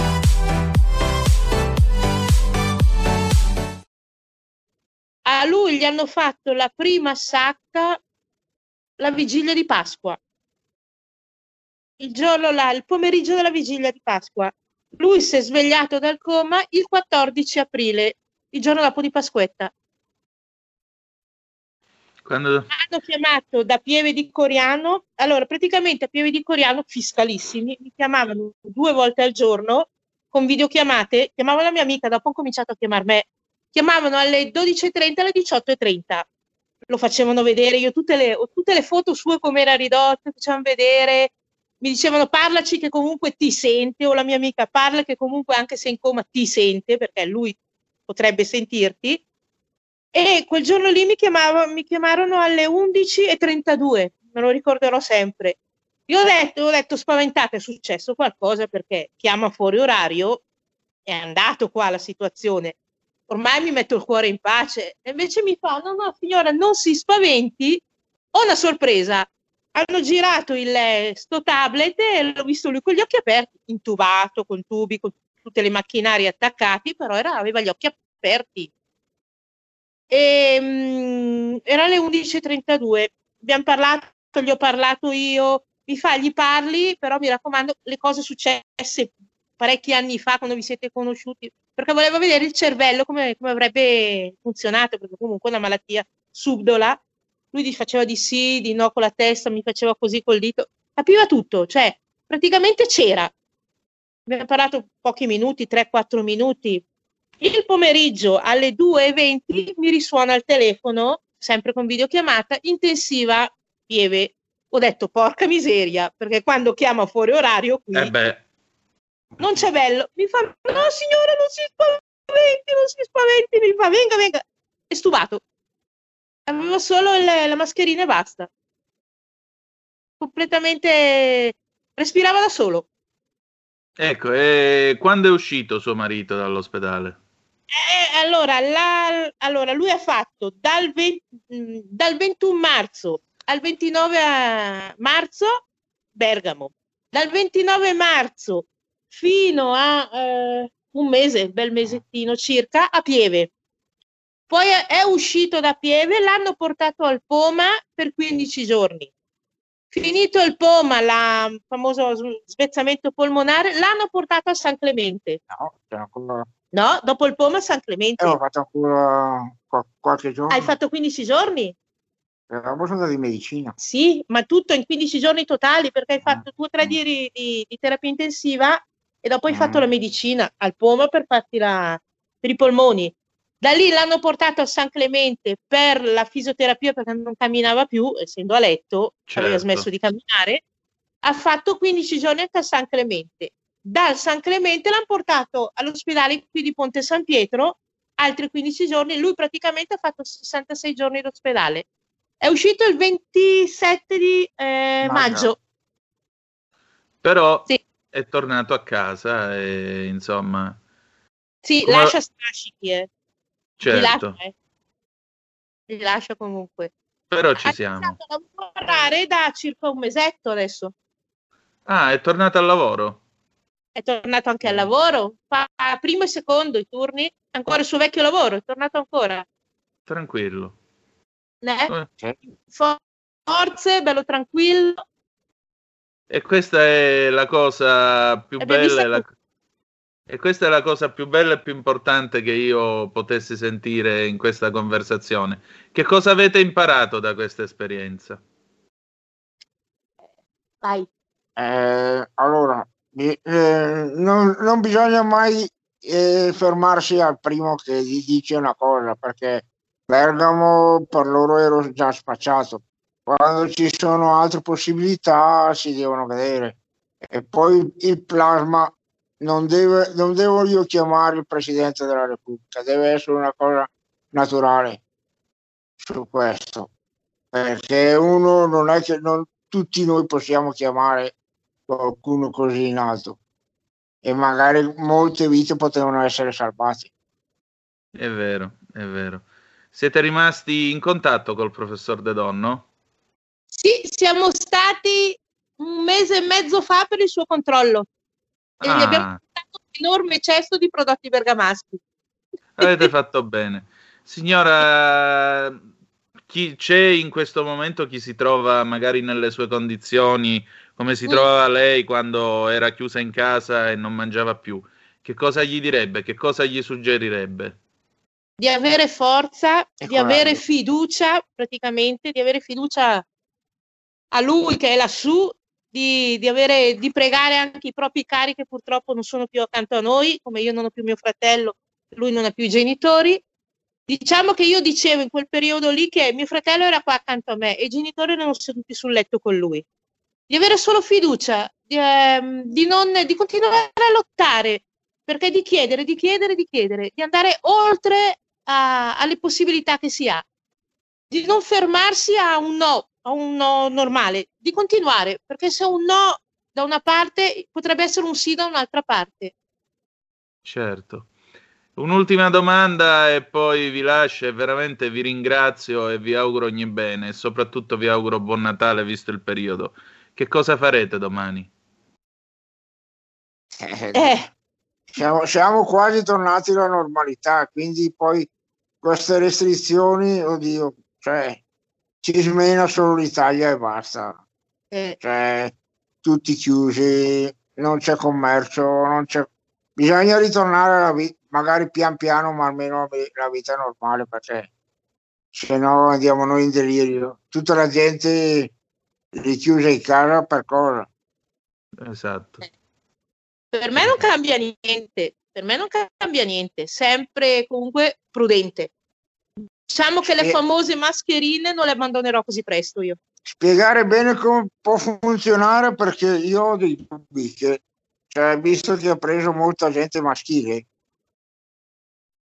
A lui gli hanno fatto la prima sacca la vigilia di Pasqua. Il giorno là, il pomeriggio della vigilia di Pasqua. Lui si è svegliato dal coma il 14 aprile, il giorno dopo di Pasquetta.
Quando...
Hanno chiamato da Pieve di Coriano. Allora, praticamente a Pieve di Coriano, fiscalissimi, mi chiamavano due volte al giorno con videochiamate. Chiamavo la mia amica, dopo ho cominciato a chiamare me. Chiamavano alle 12.30 alle 18.30. Lo facevano vedere, io tutte le, tutte le foto sue come era ridotto, facevano vedere, mi dicevano parlaci che comunque ti sente, o la mia amica parla che comunque anche se in coma ti sente, perché lui potrebbe sentirti. E quel giorno lì mi, chiamava, mi chiamarono alle 11.32, me lo ricorderò sempre. Io ho detto, ho detto spaventata, è successo qualcosa perché chiama fuori orario, è andato qua la situazione. Ormai mi metto il cuore in pace. E invece mi fa, no, no, signora, non si spaventi, ho una sorpresa. Hanno girato il eh, sto tablet e l'ho visto lui con gli occhi aperti, intubato, con tubi, con tutte le macchinari attaccati, però era, aveva gli occhi aperti. E, mm, era le 11.32, abbiamo parlato, gli ho parlato io, mi fa, gli parli, però mi raccomando, le cose successe parecchi anni fa quando vi siete conosciuti, perché volevo vedere il cervello come, come avrebbe funzionato, perché comunque è una malattia subdola. Lui faceva di sì, di no con la testa, mi faceva così col dito, capiva tutto, cioè praticamente c'era. Abbiamo parlato pochi minuti, 3-4 minuti. Il pomeriggio alle 2.20 mi risuona il telefono, sempre con videochiamata, intensiva, pieve. Ho detto porca miseria, perché quando chiama fuori orario qui
Eh beh,
non c'è bello. Mi fa, no signora, non si spaventi, non si spaventi. Mi fa, venga, venga. È stupato. Aveva solo il- la mascherina e basta. Completamente... Respirava da solo.
ecco, e quando è uscito suo marito dall'ospedale?
Eh, allora, la- allora, lui ha fatto dal, 20 mh, dal 21 marzo al 29 a- marzo Bergamo. Dal 29 marzo fino a eh, un mese, bel mesettino circa, a Pieve. Poi è, uscito da Pieve, l'hanno portato al Poma per 15 giorni. Finito il Poma, la- il famoso svezzamento polmonare, l'hanno portato a San Clemente.
No, c'è ancora...
No, dopo il Poma San Clemente.
Eh, ho fatto ancora qua- qualche giorno.
Hai fatto 15 giorni?
Eravamo sono di medicina.
Sì, ma tutto in 15 giorni totali perché hai fatto due o tre di, di- di terapia intensiva e dopo hai fatto la medicina al Poma per farti la, per i polmoni. Da lì l'hanno portato a San Clemente per la fisioterapia perché non camminava più, essendo a letto, aveva
Certo.
smesso di camminare. Ha fatto 15 giorni a San Clemente. Dal San Clemente l'hanno portato all'ospedale qui di Ponte San Pietro, altri 15 giorni. Lui praticamente ha fatto 66 giorni d'ospedale. È uscito il 27 di eh,
Maggio.
maggio.
Però è tornato a casa e insomma,
Sì,
Come-
lascia strascichi, eh. Li
certo,
lascia, eh. Li lascia comunque.
però ci
Ha
siamo.
iniziato a lavorare da circa un mesetto adesso.
Ah, è tornato al lavoro?
È tornato anche al lavoro, fa primo e secondo i turni, ancora il suo vecchio lavoro, è tornato ancora.
Tranquillo.
Eh?
Eh.
For- Forze, bello tranquillo.
E questa è la cosa più
Abbiamo
bella e, la- e questa è la cosa più bella e più importante che io potessi sentire in questa conversazione. Che cosa avete imparato da questa esperienza?
Vai.
Eh, allora, eh, non, non bisogna mai eh, fermarsi al primo che gli dice una cosa. perché Bergamo per loro ero già spacciato. Quando ci sono altre possibilità si devono vedere. E poi il plasma non, deve, non devo io chiamare il Presidente della Repubblica, deve essere una cosa naturale su questo. Perché uno non è che non tutti noi possiamo chiamare qualcuno così in alto e magari molte vite potevano essere salvate.
È vero, è vero. Siete rimasti in contatto col professor De Donno?
Sì, siamo stati un mese e mezzo fa per il suo controllo e gli abbiamo
Ah,
dato un enorme cesto di prodotti bergamaschi.
avete fatto bene. Signora, chi c'è in questo momento chi si trova magari nelle sue condizioni, come si
Mm.
trovava lei quando era chiusa in casa e non mangiava più? Che cosa gli direbbe? Che cosa gli suggerirebbe?
di avere forza, di
coraggio.
avere fiducia, praticamente, di avere fiducia a lui che è lassù, di, di, avere, di pregare anche i propri cari che purtroppo non sono più accanto a noi, come io non ho più mio fratello, lui non ha più i genitori. Diciamo che io dicevo in quel periodo lì che mio fratello era qua accanto a me e i genitori erano seduti sul letto con lui. Di avere solo fiducia, di, ehm, di non, di continuare a lottare, perché di chiedere, di chiedere, di chiedere, di andare oltre a- alle possibilità che si ha, di non fermarsi a un no, a un no normale, di continuare, perché se un no da una parte potrebbe essere un sì da un'altra parte.
Certo. Un'ultima domanda e poi vi lascio e veramente vi ringrazio e vi auguro ogni bene e soprattutto vi auguro buon Natale visto il periodo. Che cosa farete domani?
Eh, Siamo, siamo quasi tornati alla normalità, quindi poi queste restrizioni, oddio, cioè, ci smena solo l'Italia e basta.
Eh,
Cioè, tutti chiusi, non c'è commercio, non c'è... Bisogna ritornare alla vita, magari pian piano, ma almeno la vita normale, perché se no andiamo noi in delirio. Tutta la gente richiusa in casa per cosa?
Esatto.
Per me non cambia niente, per me non cambia niente, sempre comunque prudente. Diciamo che le famose mascherine non le abbandonerò così presto io.
spiegare bene come può funzionare perché io ho dei dubbi che, cioè, visto che ha preso molta gente maschile,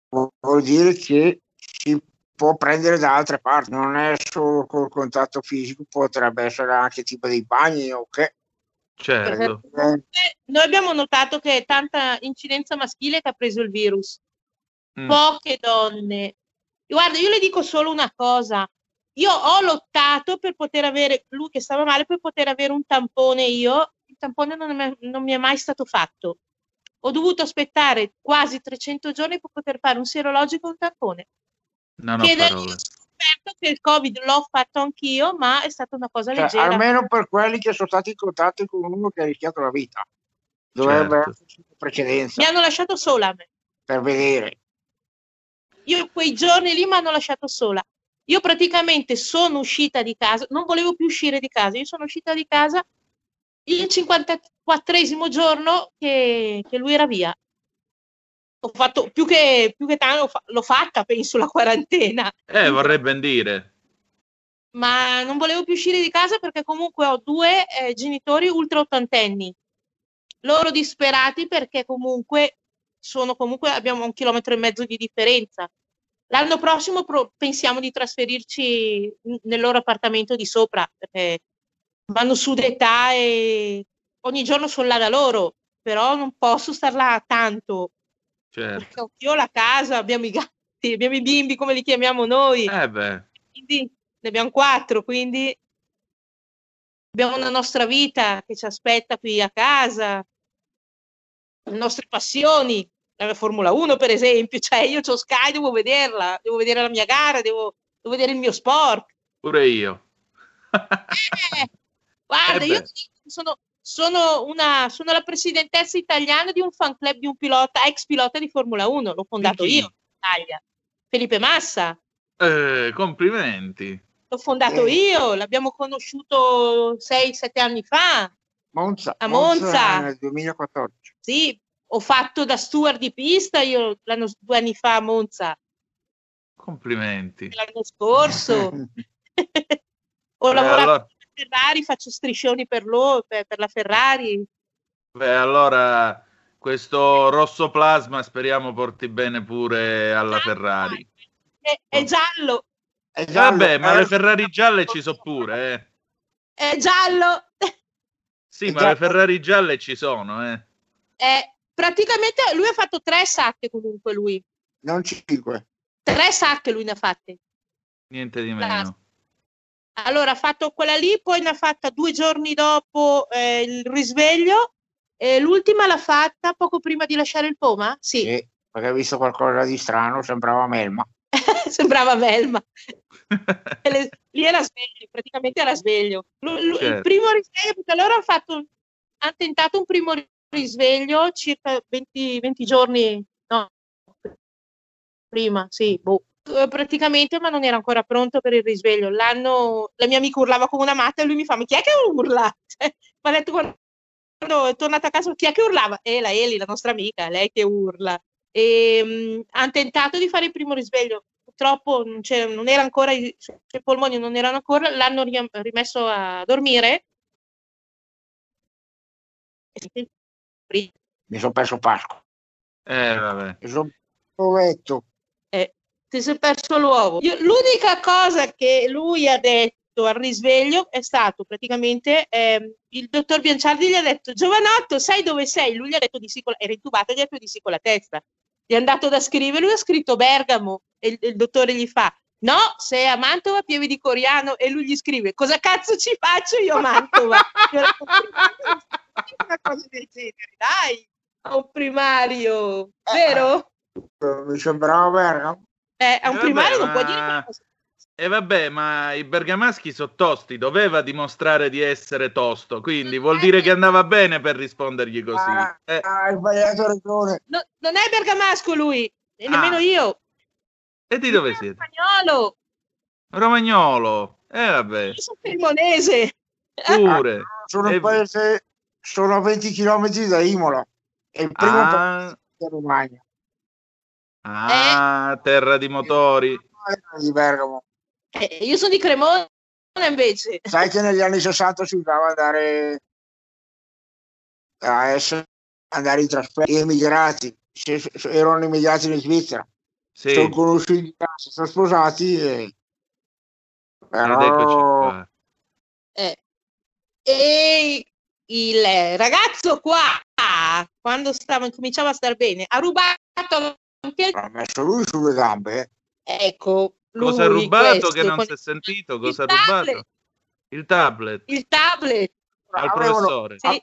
vu- vuol dire che si può prendere da altre parti, non è solo col contatto fisico, potrebbe essere anche tipo dei bagni o che.
Certo.
Eh,
Noi abbiamo notato che è tanta incidenza maschile che ha preso il virus,
Mm.
poche donne. Guarda, io le dico solo una cosa. Io ho lottato per poter avere, lui che stava male, per poter avere un tampone io. Il tampone non, è- non mi è mai stato fatto. Ho dovuto aspettare quasi 300 giorni per poter fare un serologico e un tampone.
Non ho
Che
parole.
ho scoperto che il Covid l'ho fatto anch'io, ma è stata una cosa
cioè,
leggera.
almeno per quelli che sono stati in contatto con uno che ha rischiato la vita, dovrebbe
Certo.
esserci precedenza
Mi hanno lasciato sola a me.
per vedere.
Io quei giorni lì mi hanno lasciato sola. Io praticamente sono uscita di casa, non volevo più uscire di casa, io sono uscita di casa il 54esimo giorno che, che lui era via. Ho fatto più che, più che tanto, l'ho fa- l'ho fatta, penso, la quarantena,
Eh, vorrei ben dire.
ma non volevo più uscire di casa perché comunque ho due eh, genitori ultra ottantenni. Loro disperati perché comunque sono comunque abbiamo un chilometro e mezzo di differenza. L'anno prossimo pro- pensiamo di trasferirci nel loro appartamento di sopra perché vanno su d'età e ogni giorno sono là da loro, però non posso star là tanto
Certo.
perché io ho la casa, abbiamo i gatti, abbiamo i bimbi come li chiamiamo noi,
Eh
quindi ne abbiamo quattro, quindi abbiamo una nostra vita che ci aspetta qui a casa, le nostre passioni, la Formula 1 per esempio, cioè io ho Sky, devo vederla, devo vedere la mia gara, devo, devo vedere il mio sport.
pure io.
Eh, guarda,
Eh
io sono, sono, una, sono la presidentessa italiana di un fan club di un pilota, ex pilota di Formula 1, l'ho fondato
chi?
io in Italia, Felipe Massa.
Eh, complimenti.
L'ho fondato
Eh.
io, l'abbiamo conosciuto 6-7 anni fa.
Monza,
A Monza.
nel 2014.
Sì, ho fatto da steward di pista io l'anno, due anni fa a Monza.
Complimenti.
l'anno scorso. Ho
Beh,
lavorato
allora-
per la Ferrari, faccio striscioni per loro, per, per la Ferrari.
Beh, allora questo rosso plasma speriamo porti bene pure alla Ferrari.
È, è giallo,
Vabbè, ma
eh.
le Ferrari gialle ci sono pure, eh.
è giallo.
Sì, ma le Ferrari gialle ci sono, eh.
È- praticamente lui ha fatto tre sacche comunque lui.
Non cinque.
Tre sacche lui ne ha fatte.
Niente di meno.
Allora ha fatto quella lì, poi ne ha fatta due giorni dopo eh, il risveglio e l'ultima l'ha fatta poco prima di lasciare il Poma? Sì,
Sì, perché ho visto qualcosa di strano, sembrava Melma.
sembrava Velma. Le- lì era sveglio, praticamente era sveglio. Lu- lu- Il
Certo.
primo risveglio, perché loro hanno fatto, hanno tentato un primo risveglio circa 20, 20 giorni, no, prima, sì, boh. Eh, Praticamente, ma non era ancora pronto per il risveglio. L'anno, la mia amica urlava come una matta e lui mi fa: Ma chi è che urla? Mi ha detto quando è tornata a casa, chi è che urlava? E la Eli, la nostra amica, lei che urla. E hanno tentato di fare il primo risveglio, purtroppo non, non era ancora, i suoi polmoni non erano ancora, l'hanno ri- rimesso a dormire.
Mi sono perso Pasqua.
Eh, vabbè.
Mi sono povetto.
Eh, ti sei perso l'uovo. Io- l'unica cosa che lui ha detto al risveglio è stato praticamente ehm, il dottor Bianciardi gli ha detto giovanotto sai dove sei? Lui gli ha detto di sì era intubato gli ha detto di sì con la testa gli è andato da scrivere lui ha scritto Bergamo e il, il dottore gli fa no sei a Mantova pieve di Coriano e lui gli scrive cosa cazzo ci faccio io a Mantova una cosa del genere dai a un primario vero?
Mi sembrava Bergamo.
Eh, a un
Eh,
primario
vabbè,
non può dire quella cosa.
E vabbè, ma i bergamaschi sono tosti, doveva dimostrare di essere tosto, quindi vuol dire che andava bene per rispondergli così.
Ah,
Eh,
Hai sbagliato ragione.
No, non è bergamasco lui, e nemmeno
Ah.
io.
e di dove siete?
Spagnolo,
Romagnolo. Eh vabbè,
io sono cremonese.
pure.
Sono
E-
un paese, sono a 20 km da Imola. È il primo
Ah.
paese della Romagna.
Ah, terra di motori.
di Bergamo.
Eh, io sono di Cremona invece.
Sai che negli anni 60 si usava andare a essere, andare in trasferta, gli emigrati, se- se- erano immigrati in Svizzera.
Sì.
Sono conosciuti in casa, sono sposati e...
Ed eccoci
Però
qua.
Eh, E il ragazzo qua, quando stava, cominciava a star bene, ha rubato anche
ha messo lui sulle gambe.
Ecco, lui,
Cosa ha rubato
questo,
che non
con-
si è sentito? Cosa ha rubato? Il tablet
il tablet.
al
Avevano-
professore.
Sì.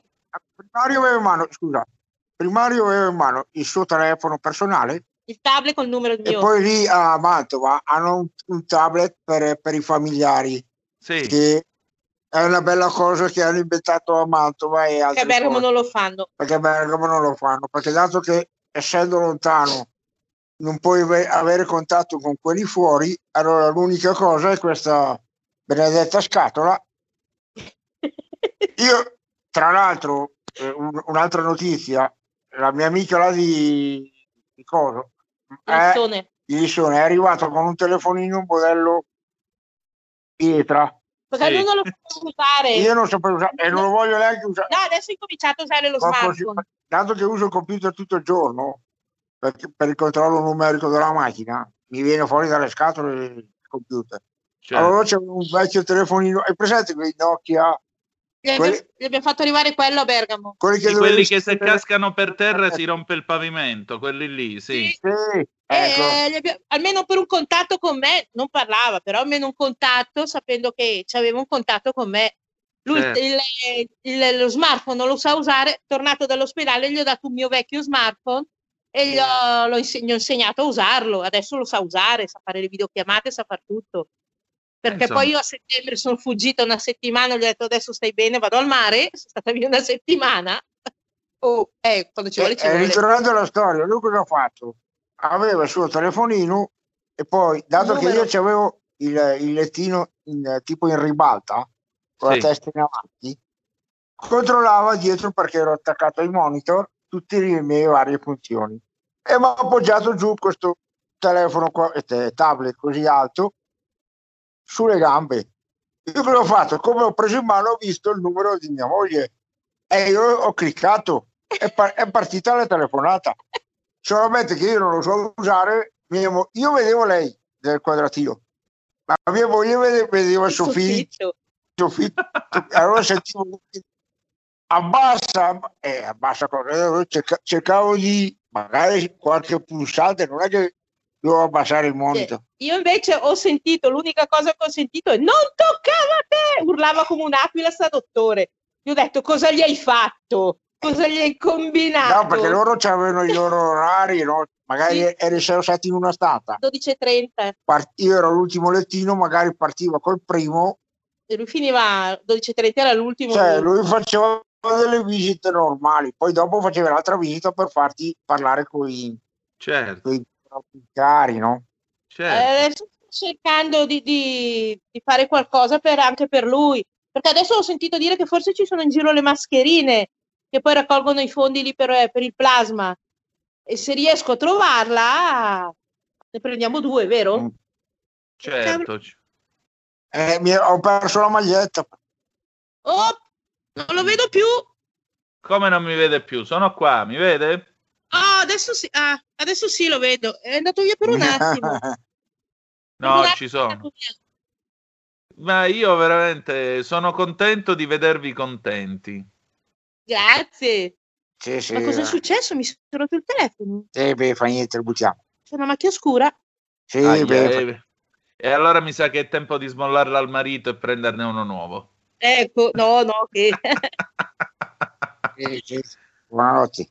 Primario aveva in mano, scusa, primario aveva in mano il suo telefono personale
Il tablet col numero
e
mio.
poi lì a Mantova hanno un, un tablet per, per i familiari
Sì.
che è una bella cosa che hanno inventato a Mantova e
che a
altre
Bergamo non lo fanno.
perché a Bergamo non lo fanno perché dato che essendo lontano non puoi ave- avere contatto con quelli fuori allora l'unica cosa è questa benedetta scatola. Io tra l'altro eh, un- un'altra notizia la mia amica là di, di Coso è, di Lissone, è arrivato con un telefonino modello pietra
Perché
Sì.
lui non lo può usare.
io non sapevo usare e non lo voglio neanche usare
No, adesso ho incominciato a usare lo
così-
smartphone.
dato che uso il computer tutto il giorno perché- per il controllo numerico della macchina mi viene fuori dalle scatole il computer
Certo.
allora c'è un vecchio telefonino hai presente quei Nokia
Gli abbiamo, gli abbiamo fatto arrivare quello a Bergamo.
quelli che
Di quelli che se cascano per terra si rompe il pavimento, quelli lì, sì.
sì, ecco
Eh, gli abbiamo- almeno per un contatto con me, non parlava, però almeno un contatto, sapendo che aveva un contatto con me. Lui
Certo.
il- il- lo smartphone non lo sa usare, tornato dall'ospedale gli ho dato un mio vecchio smartphone e gli ho, gli ho insegnato a usarlo. Adesso lo sa usare, sa fare le videochiamate, sa fare tutto. Perché
Insomma.
poi io a settembre sono fuggita una settimana, gli ho detto adesso stai bene, vado al mare, sono stata via una settimana. Oh, eh, quando ci vuole ci
e, e
vuole.
ritornando alla storia lui cosa ha fatto? aveva il suo telefonino e poi dato che io avevo il, il lettino in, tipo in ribalta con
Sì.
la testa in avanti controllava dietro perché ero attaccato ai monitor tutte le mie varie funzioni e mi ha appoggiato giù questo telefono, qua- eh, tablet così alto sulle gambe. Io cosa ho fatto? Come ho preso in mano ho visto il numero di mia moglie e io ho cliccato, è, par- è partita la telefonata. Solamente che io non lo so usare, mo- io vedevo lei del quadratino, ma mia moglie vede- vedeva il soffitto. soffitto. Allora sentivo abbassa, eh, abbassa cercavo di magari qualche pulsante, non è che devo abbassare il monitor.
Io invece ho sentito, l'unica cosa che ho sentito è non toccava a te! Urlava come un'aquila sta dottore. Gli ho detto cosa gli hai fatto? Cosa gli hai combinato?
No, perché loro avevano i loro orari, no? magari
Sì.
eri stati in una stata.
12.30
Part- io ero l'ultimo lettino, magari partiva col primo,
e lui finiva 12.30 era l'ultimo.
cioè lui faceva delle visite normali, poi dopo faceva l'altra visita per farti parlare con i
Certo,
cari, no?
certo.
Eh, adesso sto cercando di, di- di fare qualcosa per- anche per lui, perché adesso ho sentito dire che forse ci sono in giro le mascherine che poi raccolgono i fondi lì per, per il plasma. E se riesco a trovarla, ne prendiamo due, vero?
certo.
Eh, mi- ho perso la maglietta.
Oh, non lo vedo più.
Come non mi vede più? Sono qua, mi vede?
Ah, adesso sì, ah, adesso sì lo vedo. È andato via per un attimo.
No,
Un
ci sono. Ma io veramente sono contento di vedervi contenti.
Grazie.
Sì, sì,
Ma cosa è
eh.
successo? Mi sono rotto il telefono.
Sì, beh, fa niente, lo buttiamo.
C'è una macchia scura.
Sì,
Aia,
beh, fa-
eh, E allora mi sa che è tempo di smollarla al marito e prenderne uno nuovo.
Ecco, no, no, che...
sì, sì. Buonanotte.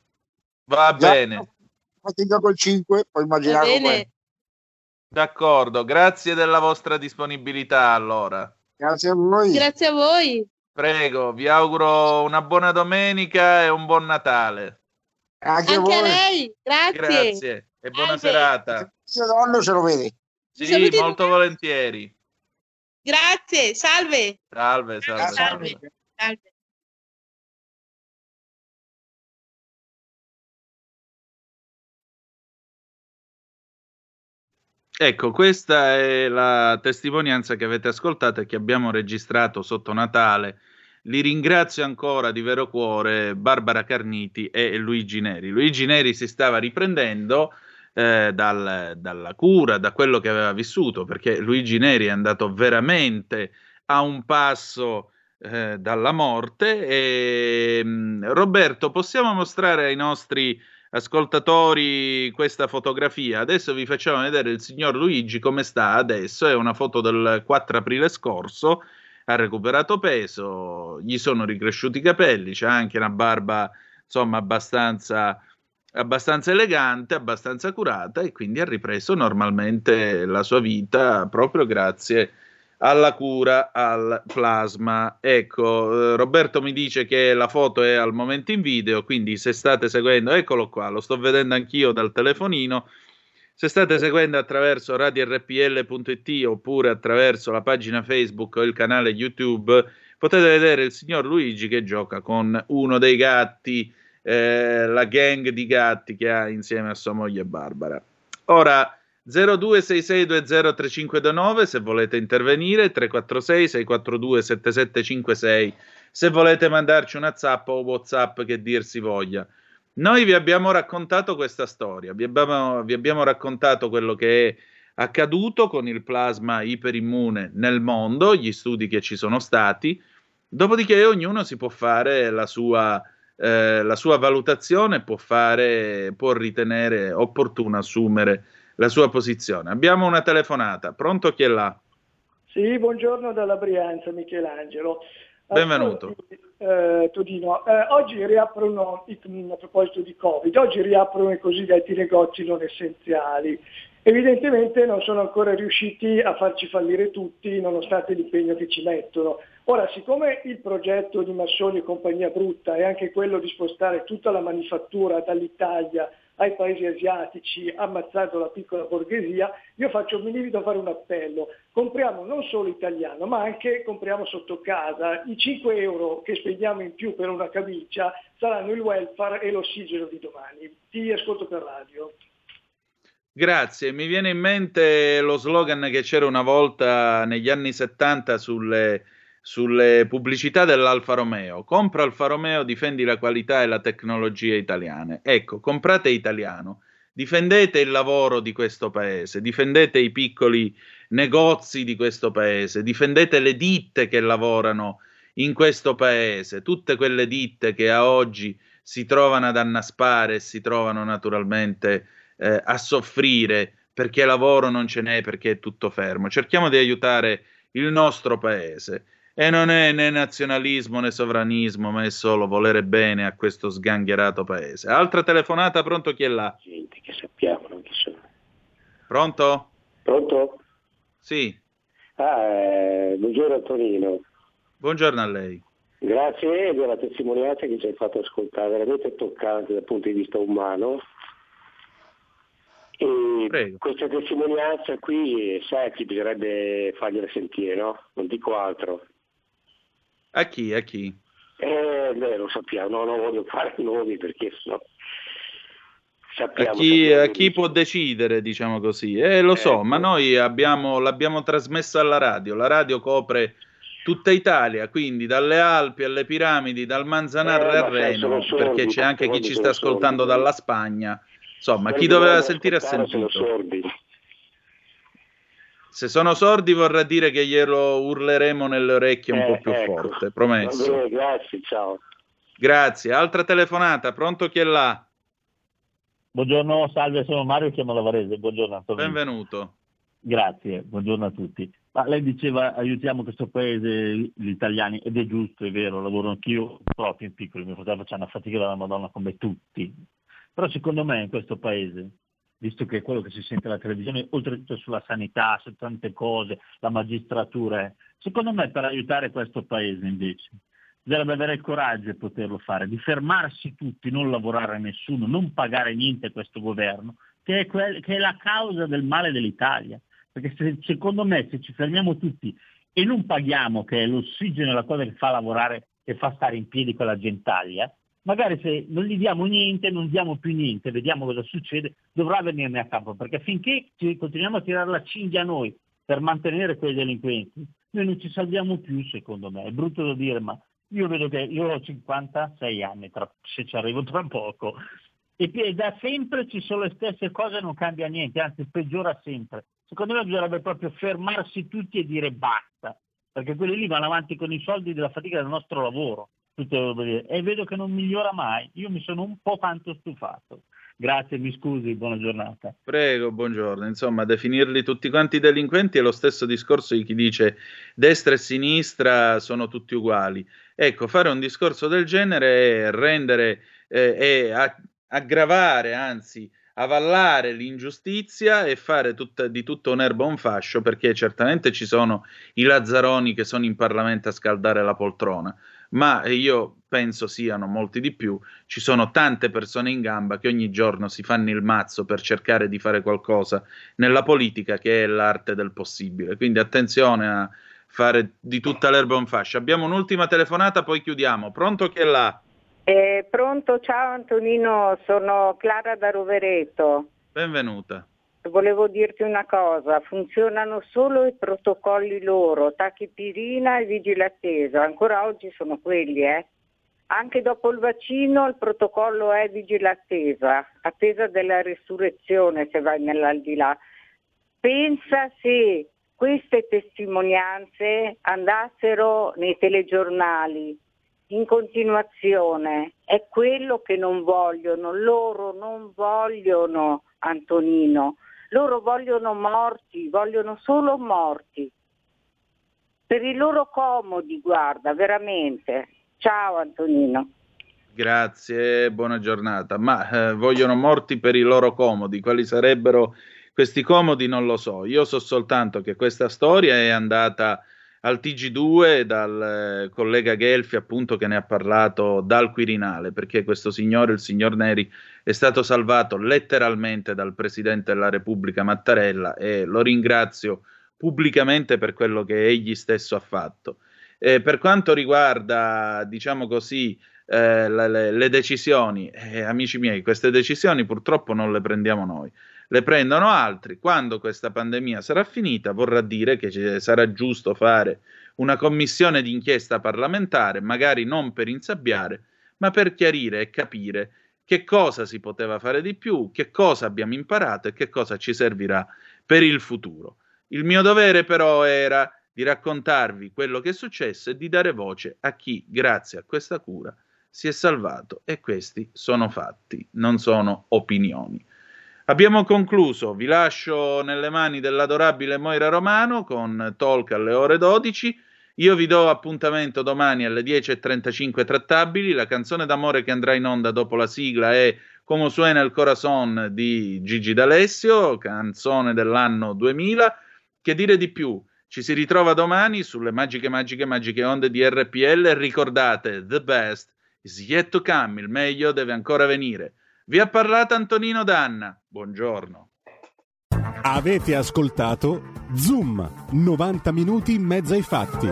Va
Già,
bene,
Fatica col 5, puoi immaginare
bene.
come.
d'accordo. Grazie della vostra disponibilità allora.
Grazie a voi.
Grazie a voi.
Prego, vi auguro una buona domenica e un buon Natale.
Anche,
Anche a
voi.
lei. Grazie.
Grazie e buona
Salve.
serata.
Se donno se lo vede.
Sì,
Saluti
molto volentieri.
Grazie, salve.
Salve, salve.
Salve.
salve.
salve.
Ecco, questa è la testimonianza che avete ascoltato e che abbiamo registrato sotto Natale. Li ringrazio ancora di vero cuore Barbara Carniti e Luigi Neri. Luigi Neri si stava riprendendo eh, dal- dalla cura, da quello che aveva vissuto, perché Luigi Neri è andato veramente a un passo eh, dalla morte. E, mh, Roberto, possiamo mostrare ai nostri ascoltatori questa fotografia. Adesso vi facciamo vedere il signor Luigi come sta adesso. È una foto del 4 aprile scorso. Ha recuperato peso, gli sono ricresciuti i capelli, c'è anche una barba insomma abbastanza, abbastanza elegante, abbastanza curata e quindi ha ripreso normalmente la sua vita proprio grazie alla cura al plasma. Ecco, eh, Roberto mi dice che la foto è al momento in video, quindi se state seguendo, eccolo qua, lo sto vedendo anch'io dal telefonino. Se state seguendo attraverso radiorpl.it oppure attraverso la pagina Facebook o il canale YouTube, potete vedere il signor Luigi che gioca con uno dei gatti, eh, la gang di gatti che ha insieme a sua moglie Barbara. Ora 0266203529 se volete intervenire, 346 642 7756 se volete mandarci una zap o WhatsApp che dir si voglia. Noi vi abbiamo raccontato questa storia, vi abbiamo, vi abbiamo raccontato quello che è accaduto con il plasma iperimmune nel mondo, gli studi che ci sono stati, dopodiché ognuno si può fare la sua, eh, la sua valutazione, può, fare, può ritenere opportuno assumere la sua posizione. Abbiamo una telefonata, pronto chi è là?
Sì, buongiorno dalla Brianza, Michelangelo.
Benvenuto.
Eh, Todino, eh, oggi riaprono, a proposito di Covid, oggi riaprono i cosiddetti negozi non essenziali. Evidentemente non sono ancora riusciti a farci fallire tutti nonostante l'impegno che ci mettono. Ora, siccome il progetto di Massoni e compagnia brutta è anche quello di spostare tutta la manifattura dall'Italia ai paesi asiatici, ammazzando la piccola borghesia, io faccio, mi limito a fare un appello. Compriamo non solo italiano, ma anche compriamo sotto casa. I 5 euro che spendiamo in più per una camicia saranno il welfare e l'ossigeno di domani. Ti ascolto per radio.
Grazie, mi viene in mente lo slogan che c'era una volta negli anni 70 sulle, sulle pubblicità dell'Alfa Romeo. Compra Alfa Romeo, difendi la qualità e la tecnologia italiane. Ecco, comprate italiano, difendete il lavoro di questo paese, difendete i piccoli negozi di questo paese, difendete le ditte che lavorano in questo paese, tutte quelle ditte che a oggi si trovano ad annaspare e si trovano naturalmente eh, a soffrire perché lavoro non ce n'è, perché è tutto fermo. Cerchiamo di aiutare il nostro paese e non è né nazionalismo né sovranismo, ma è solo volere bene a questo sgangherato paese. Altra telefonata, pronto chi è là?
Gente che sappiamo, non chi sono.
Pronto?
Pronto?
Sì.
Ah, eh, buongiorno Antonino.
Buongiorno a lei.
Grazie della testimonianza che ci hai fatto ascoltare, veramente toccante dal punto di vista umano. E
Prego.
questa testimonianza qui, sai, che bisognerebbe fargliela sentire, no? Non dico altro.
A chi? A chi?
Eh, beh, lo sappiamo, no, non voglio fare nomi perché no.
A
sappiamo.
chi,
sappiamo
a chi può decidere, diciamo così. Eh, lo so,
Ecco.
ma noi abbiamo, l'abbiamo trasmessa alla radio. La radio copre tutta Italia, quindi dalle Alpi alle piramidi, dal Manzanar
Eh,
al Reno, perché c'è anche chi ci sta ascoltando dalla Spagna. Insomma, chi doveva sentire ha sentito. Se sono sordi vorrà dire che glielo urleremo nelle orecchie un
Eh,
po' più
ecco.
forte, promesso.
bene, grazie, ciao.
Grazie. Altra telefonata, pronto chi è là?
Buongiorno, salve, sono Mario, chiamo Lavarese. Buongiorno Antonio.
Benvenuto.
Grazie, buongiorno a tutti. Ma lei diceva aiutiamo questo paese, gli italiani, ed è giusto, è vero, lavoro anch'io proprio in piccolo, mio fratello faccia una fatica della Madonna come tutti. Però secondo me in questo paese, visto che è quello che si sente alla televisione, oltretutto sulla sanità, su tante cose, la magistratura, eh, secondo me per aiutare questo paese invece bisognerebbe avere il coraggio di poterlo fare, di fermarsi tutti, non lavorare a nessuno, non pagare niente a questo governo, che è, quel- che è la causa del male dell'Italia. Perché se- secondo me se ci fermiamo tutti e non paghiamo, che è l'ossigeno e la cosa che fa lavorare, che fa stare in piedi quella gentaglia, magari se non gli diamo niente, non diamo più niente, vediamo cosa succede, dovrà venirne a capo, perché finché continuiamo a tirare la cinghia a noi per mantenere quei delinquenti, noi non ci salviamo più secondo me. È brutto da dire, ma io vedo che io ho 56 anni, tra- se ci arrivo tra poco, e da sempre ci sono le stesse cose, non cambia niente, anzi peggiora sempre. Secondo me bisognerebbe proprio fermarsi tutti e dire basta, perché quelli lì vanno avanti con i soldi della fatica del nostro lavoro, tutte e vedo che non migliora mai. Io mi sono un po' tanto stufato. Grazie, mi scusi, buona giornata.
Prego, buongiorno. Insomma, definirli tutti quanti delinquenti è lo stesso discorso di chi dice destra e sinistra sono tutti uguali. Ecco, fare un discorso del genere è rendere eh, è a- aggravare, anzi, avallare l'ingiustizia e fare tutta- di tutto un'erba un fascio, perché certamente ci sono i lazzaroni che sono in Parlamento a scaldare la poltrona, ma io penso siano molti di più. Ci sono tante persone in gamba che ogni giorno si fanno il mazzo per cercare di fare qualcosa nella politica, che è l'arte del possibile. Quindi attenzione a fare di tutta l'erba un fascio. Abbiamo un'ultima telefonata, poi chiudiamo. Pronto chi è là?
Eh, pronto, ciao Antonino, sono Clara da Rovereto.
Benvenuta.
Volevo dirti una cosa, funzionano solo i protocolli loro, tachipirina e vigile attesa, ancora oggi sono quelli, eh. Anche dopo il vaccino il protocollo è vigile attesa, attesa della risurrezione se vai nell'aldilà. Pensa se queste testimonianze andassero nei telegiornali in continuazione, è quello che non vogliono, loro non vogliono Antonino, loro vogliono morti, vogliono solo morti. Per i loro comodi, guarda, veramente. Ciao Antonino.
Grazie, buona giornata. Ma eh, vogliono morti per i loro comodi. Quali sarebbero questi comodi? Non lo so. Io so soltanto che questa storia è andata al TG2 dal eh, collega Gelfi, appunto, che ne ha parlato dal Quirinale, perché questo signore, il signor Neri, è stato salvato letteralmente dal Presidente della Repubblica Mattarella e lo ringrazio pubblicamente per quello che egli stesso ha fatto. Eh, per quanto riguarda, diciamo così, eh, le, le- decisioni, eh, amici miei, queste decisioni purtroppo non le prendiamo noi, le prendono altri. Quando questa pandemia sarà finita, vorrà dire che sarà giusto fare una commissione d'inchiesta parlamentare, magari non per insabbiare, ma per chiarire e capire che cosa si poteva fare di più, che cosa abbiamo imparato e che cosa ci servirà per il futuro. Il mio dovere però era di raccontarvi quello che è successo e di dare voce a chi, grazie a questa cura, si è salvato e questi sono fatti, non sono opinioni. Abbiamo concluso, vi lascio nelle mani dell'adorabile Moira Romano con Talk alle ore 12. Io vi do appuntamento domani alle 10.35 trattabili. La canzone d'amore che andrà in onda dopo la sigla è Come suena il corazon di Gigi D'Alessio, canzone dell'anno 2000. Che dire di più? Ci si ritrova domani sulle magiche, magiche, magiche onde di RPL. Ricordate, the best is yet to come, il meglio deve ancora venire. Vi ha parlato Antonino Danna. Buongiorno.
Avete ascoltato Zoom, 90 minuti in mezzo ai fatti.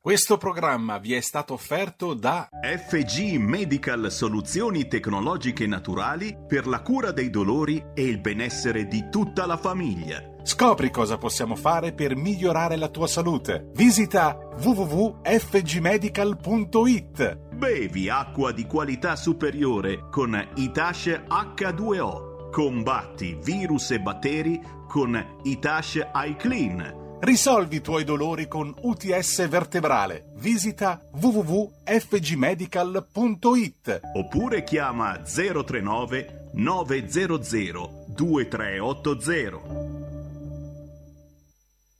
Questo programma vi è stato offerto da
FG Medical Soluzioni Tecnologiche Naturali per la cura dei dolori e il benessere di tutta la famiglia.
Scopri cosa possiamo fare per migliorare la tua salute. Visita www.fgmedical.it.
Bevi acqua di qualità superiore con Itash H2O. Combatti virus e batteri con Itash iClean.
Risolvi i tuoi dolori con UTS vertebrale. Visita www.fgmedical.it.
Oppure chiama 039 900 2380.